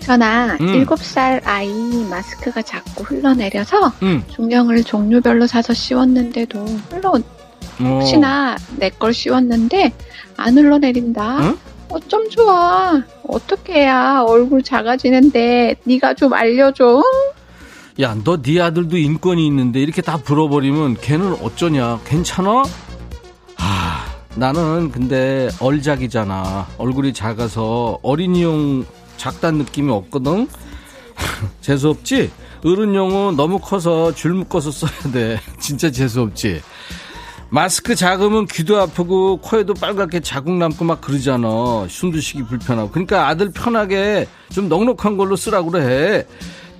[SPEAKER 7] 전아,
[SPEAKER 1] 음.
[SPEAKER 7] 일곱 살 아이 마스크가 자꾸 흘러내려서
[SPEAKER 1] 응
[SPEAKER 7] 중경을 종류별로 사서 씌웠는데도 흘러
[SPEAKER 1] 어.
[SPEAKER 7] 혹시나 내 걸 씌웠는데 안 흘러내린다.
[SPEAKER 1] 응?
[SPEAKER 7] 어쩜 좋아. 어떻게 해야 얼굴 작아지는데 네가 좀 알려줘.
[SPEAKER 1] 야, 너 네 아들도 인권이 있는데 이렇게 다 불어버리면 걔는 어쩌냐? 괜찮아? 아, 나는 근데 얼작이잖아. 얼굴이 작아서 어린이용 작단 느낌이 없거든? 재수없지? 어른용은 너무 커서 줄 묶어서 써야 돼. 진짜 재수없지? 마스크 작으면 귀도 아프고 코에도 빨갛게 자국 남고 막 그러잖아. 숨도 쉬기 불편하고. 그러니까 아들 편하게 좀 넉넉한 걸로 쓰라고 그래.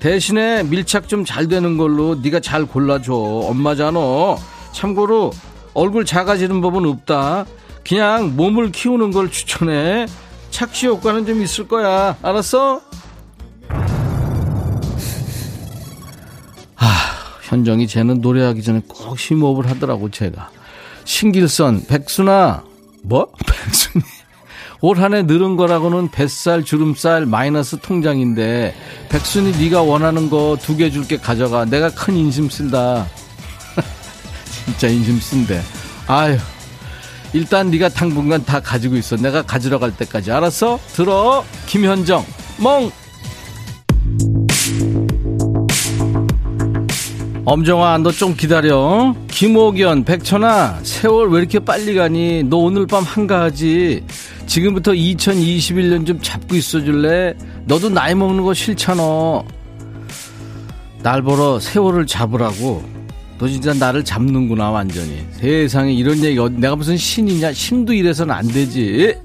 [SPEAKER 1] 대신에 밀착 좀 잘 되는 걸로 네가 잘 골라줘. 엄마잖아. 참고로 얼굴 작아지는 법은 없다. 그냥 몸을 키우는 걸 추천해. 착시 효과는 좀 있을 거야. 알았어? 아, 현정이 쟤는 노래하기 전에 꼭 심호흡을 하더라고, 제가. 신길선, 백순아, 뭐? 백순이. 올 한 해 늘은 거라고는 뱃살, 주름살, 마이너스 통장인데, 백순이 네가 원하는 거 두 개 줄게 가져가. 내가 큰 인심 쓴다. 진짜 인심 쓴대. 아유, 일단 네가 당분간 다 가지고 있어. 내가 가지러 갈 때까지 알았어? 들어. 김현정. 멍. 엄정아, 너 좀 기다려. 김옥연, 백천아, 세월 왜 이렇게 빨리 가니? 너 오늘 밤 한가하지? 지금부터 2021년 좀 잡고 있어 줄래? 너도 나이 먹는 거 싫잖아. 날 보러 세월을 잡으라고. 너 진짜 나를 잡는구나, 완전히. 세상에 이런 얘기, 내가 무슨 신이냐? 신도 이래서는 안 되지.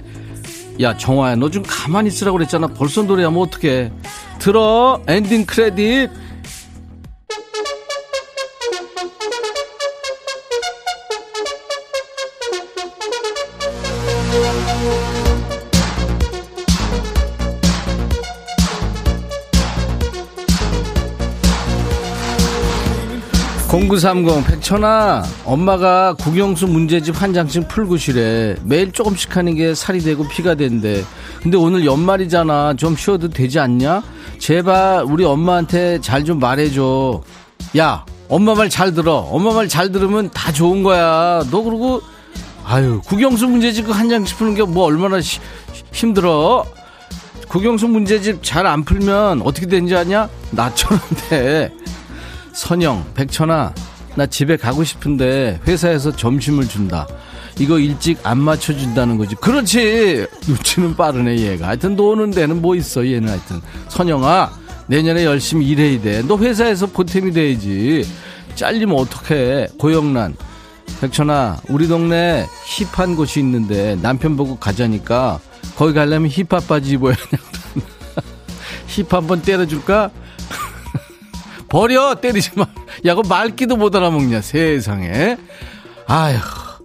[SPEAKER 1] 야, 정화야, 너 좀 가만히 있으라고 그랬잖아. 벌써 노래하면 어떡해. 들어, 엔딩 크레딧. 공구삼공 백천아 엄마가 국영수 문제집 한 장씩 풀고 시래. 매일 조금씩 하는 게 살이 되고 피가 된대. 근데 오늘 연말이잖아. 좀 쉬어도 되지 않냐? 제발 우리 엄마한테 잘 좀 말해줘. 야 엄마 말 잘 들어. 엄마 말 잘 들으면 다 좋은 거야. 너 그러고 아유 국영수 문제집 한 장씩 푸는 게 뭐 얼마나 시, 힘들어? 국영수 문제집 잘 안 풀면 어떻게 되는지 아냐? 나처럼 돼 선영, 백천아, 나 집에 가고 싶은데 회사에서 점심을 준다. 이거 일찍 안 맞춰준다는 거지. 그렇지! 눈치는 빠르네, 얘가. 하여튼 노는 데는 뭐 있어, 얘는 하여튼. 선영아, 내년에 열심히 일해야 돼. 너 회사에서 보탬이 돼야지. 잘리면 어떡해. 고영란. 백천아, 우리 동네 힙한 곳이 있는데 남편 보고 가자니까 거기 가려면 힙합 바지 입어야 돼. 힙 한번 때려줄까? 버려 때리지 마. 야, 그 말기도 못 알아먹냐 세상에. 아휴,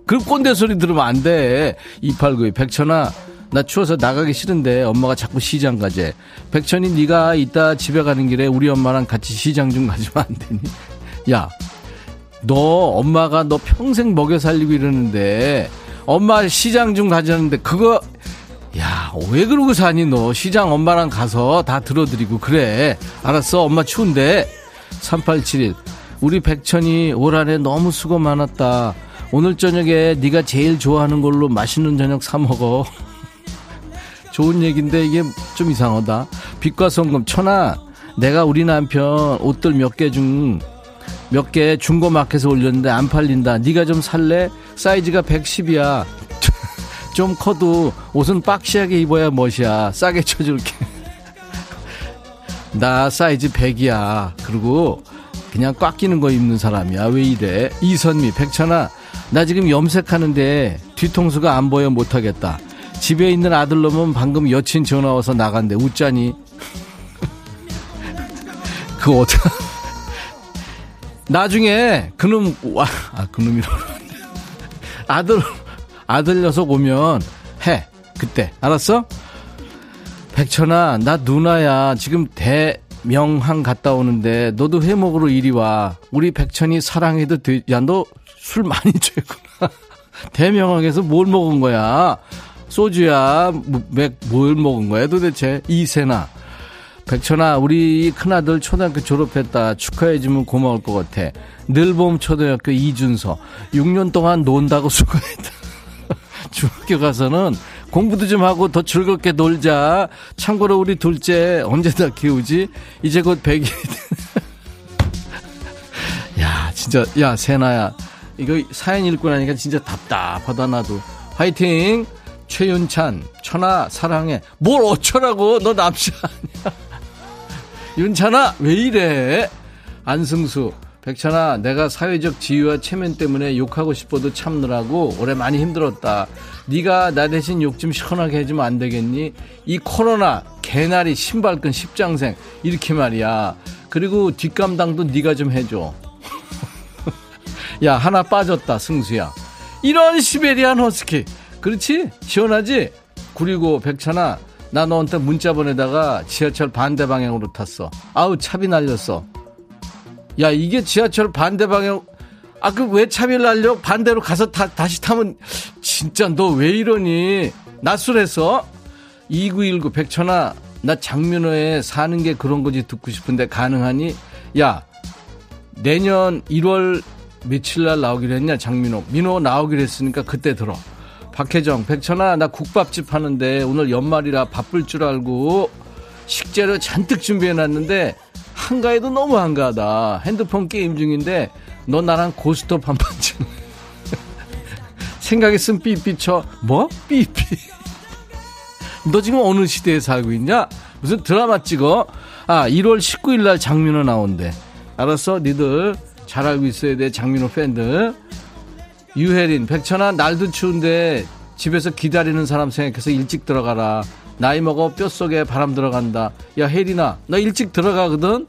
[SPEAKER 1] 그 꼰대 소리 들으면 안 돼. 2892 백천아. 나 추워서 나가기 싫은데 엄마가 자꾸 시장 가재. 백천이 네가 이따 집에 가는 길에 우리 엄마랑 같이 시장 좀 가지면 안 되니? 야, 너 엄마가 너 평생 먹여 살리고 이러는데 엄마 시장 좀 가자는데 그거 야, 왜 그러고 사니, 너? 시장 엄마랑 가서 다 들어드리고, 그래. 알았어, 엄마 추운데. 3871. 우리 백천이 올 한해 너무 수고 많았다. 오늘 저녁에 네가 제일 좋아하는 걸로 맛있는 저녁 사 먹어. 좋은 얘기인데 이게 좀 이상하다. 빛과 성금 천아, 내가 우리 남편 옷들 몇 개 중 몇 개 중고 마켓에 올렸는데 안 팔린다. 네가 좀 살래? 사이즈가 110이야. 좀 커도 옷은 박시하게 입어야 멋이야. 싸게 쳐줄게. 나 사이즈 100이야. 그리고 그냥 꽉 끼는 거 입는 사람이야. 왜 이래? 이선미, 백천아, 나 지금 염색하는데 뒤통수가 안 보여 못하겠다. 집에 있는 아들 놈은 방금 여친 전화 와서 나간대. 웃자니? 그 어떡 나중에 그놈 와, 아 그놈이라 아들 아들 녀석 오면 해 그때 알았어? 백천아, 나 누나야. 지금 대명항 갔다 오는데 너도 회 먹으러 이리 와. 우리 백천이 사랑해도 돼. 야, 너 술 많이 취했구나. 대명항에서 뭘 먹은 거야? 소주야? 맥, 뭘 먹은 거야 도대체? 이세나. 백천아, 우리 큰아들 초등학교 졸업했다. 축하해주면 고마울 것 같아. 늘봄 초등학교 이준서. 6년 동안 논다고 수고했다. 중학교 가서는 공부도 좀 하고 더 즐겁게 놀자. 참고로 우리 둘째 언제 다 키우지? 이제 곧 100일. 야, 진짜, 야, 세나야. 이거 사연 읽고 나니까 진짜 답답하다, 나도. 화이팅! 최윤찬, 천아, 사랑해. 뭘 어쩌라고? 너 남자 아니야. 윤찬아, 왜 이래? 안승수, 백천아, 내가 사회적 지위와 체면 때문에 욕하고 싶어도 참느라고 올해 많이 힘들었다. 네가 나 대신 욕 좀 시원하게 해주면 안 되겠니? 이 코로나 개나리 신발끈 십장생 이렇게 말이야. 그리고 뒷감당도 네가 좀 해줘. 야 하나 빠졌다 승수야. 이런 시베리안 허스키. 그렇지? 시원하지? 그리고 백천아 나 너한테 문자 보내다가 지하철 반대 방향으로 탔어. 아우 차비 날렸어. 야 이게 지하철 반대 방향 아, 그 왜 차비를 날려? 반대로 가서 다, 다시 타면, 진짜 너 왜 이러니? 낯설해서? 2919 백천아, 나 장민호에 사는 게 그런 거지 듣고 싶은데 가능하니? 야, 내년 1월 며칠 날 나오기로 했냐, 장민호. 민호 나오기로 했으니까 그때 들어. 박혜정, 백천아, 나 국밥집 하는데 오늘 연말이라 바쁠 줄 알고 식재료 잔뜩 준비해놨는데 한가해도 너무 한가하다. 핸드폰 게임 중인데 너 나랑 고스톱 한판 좀. 생각했으면 삐삐 쳐. 뭐? 삐삐. 너 지금 어느 시대에 살고 있냐? 무슨 드라마 찍어? 아, 1월 19일 날 장민호 나온대. 알았어? 니들 잘 알고 있어야 돼. 장민호 팬들. 유혜린, 백천아, 날도 추운데 집에서 기다리는 사람 생각해서 일찍 들어가라. 나이 먹어 뼛속에 바람 들어간다. 야, 혜린아, 너 일찍 들어가거든?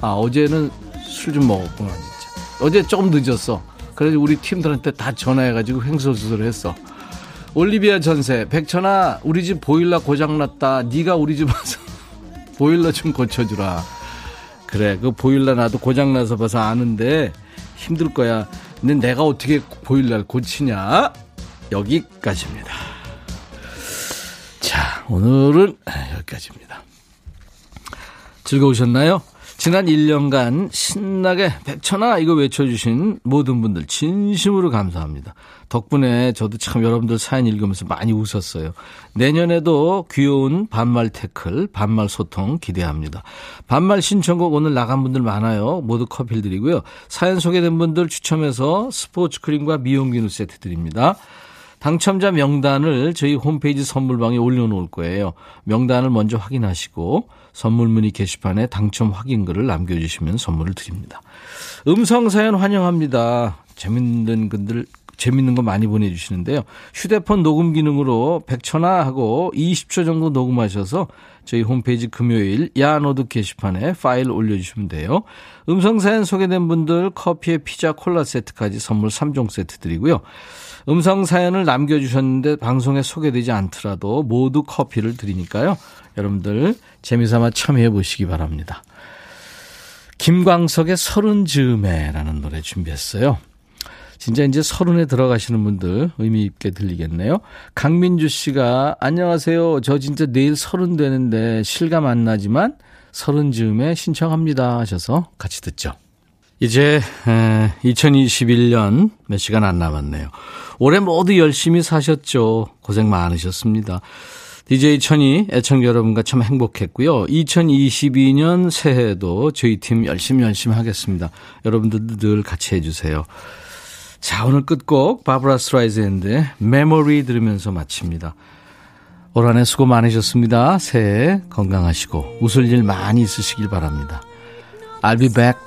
[SPEAKER 1] 아, 어제는 술 좀 먹었구나. 어제 조금 늦었어. 그래서 우리 팀들한테 다 전화해가지고 횡설수설 했어. 올리비아 전세, 백천아, 우리 집 보일러 고장났다. 네가 우리 집 와서 보일러 좀 고쳐주라. 그래, 그 보일러 나도 고장나서 봐서 아는데 힘들 거야. 근데 내가 어떻게 보일러를 고치냐? 여기까지입니다. 자, 오늘은 여기까지입니다. 즐거우셨나요? 지난 1년간 신나게 백천아 이거 외쳐주신 모든 분들 진심으로 감사합니다. 덕분에 저도 참 여러분들 사연 읽으면서 많이 웃었어요. 내년에도 귀여운 반말 태클, 반말 소통 기대합니다. 반말 신청곡 오늘 나간 분들 많아요. 모두 커피를 드리고요. 사연 소개된 분들 추첨해서 스포츠 크림과 미용 비누 세트 드립니다. 당첨자 명단을 저희 홈페이지 선물방에 올려놓을 거예요. 명단을 먼저 확인하시고 선물 문의 게시판에 당첨 확인글을 남겨주시면 선물을 드립니다. 음성 사연 환영합니다. 재밌는 분들 재밌는 거 많이 보내주시는데요. 휴대폰 녹음 기능으로 100초나 하고 20초 정도 녹음하셔서 저희 홈페이지 금요일 야노드 게시판에 파일 올려주시면 돼요. 음성 사연 소개된 분들 커피에 피자 콜라 세트까지 선물 3종 세트 드리고요. 음성 사연을 남겨주셨는데 방송에 소개되지 않더라도 모두 커피를 드리니까요. 여러분들 재미삼아 참여해 보시기 바랍니다. 김광석의 서른 즈음에라는 노래 준비했어요. 진짜 이제 서른에 들어가시는 분들 의미 있게 들리겠네요. 강민주 씨가 안녕하세요. 저 진짜 내일 서른 되는데 실감 안 나지만 서른 즈음에 신청합니다 하셔서 같이 듣죠. 이제 2021년 몇 시간 안 남았네요. 올해 모두 열심히 사셨죠. 고생 많으셨습니다. DJ 천이 애청자 여러분과 참 행복했고요. 2022년 새해에도 저희 팀 열심히 열심히 하겠습니다. 여러분들도 늘 같이 해주세요. 자, 오늘 끝곡 바브라 스트라이즈앤드의 메모리 들으면서 마칩니다. 올 한해 수고 많으셨습니다. 새해 건강하시고 웃을 일 많이 있으시길 바랍니다. I'll be back.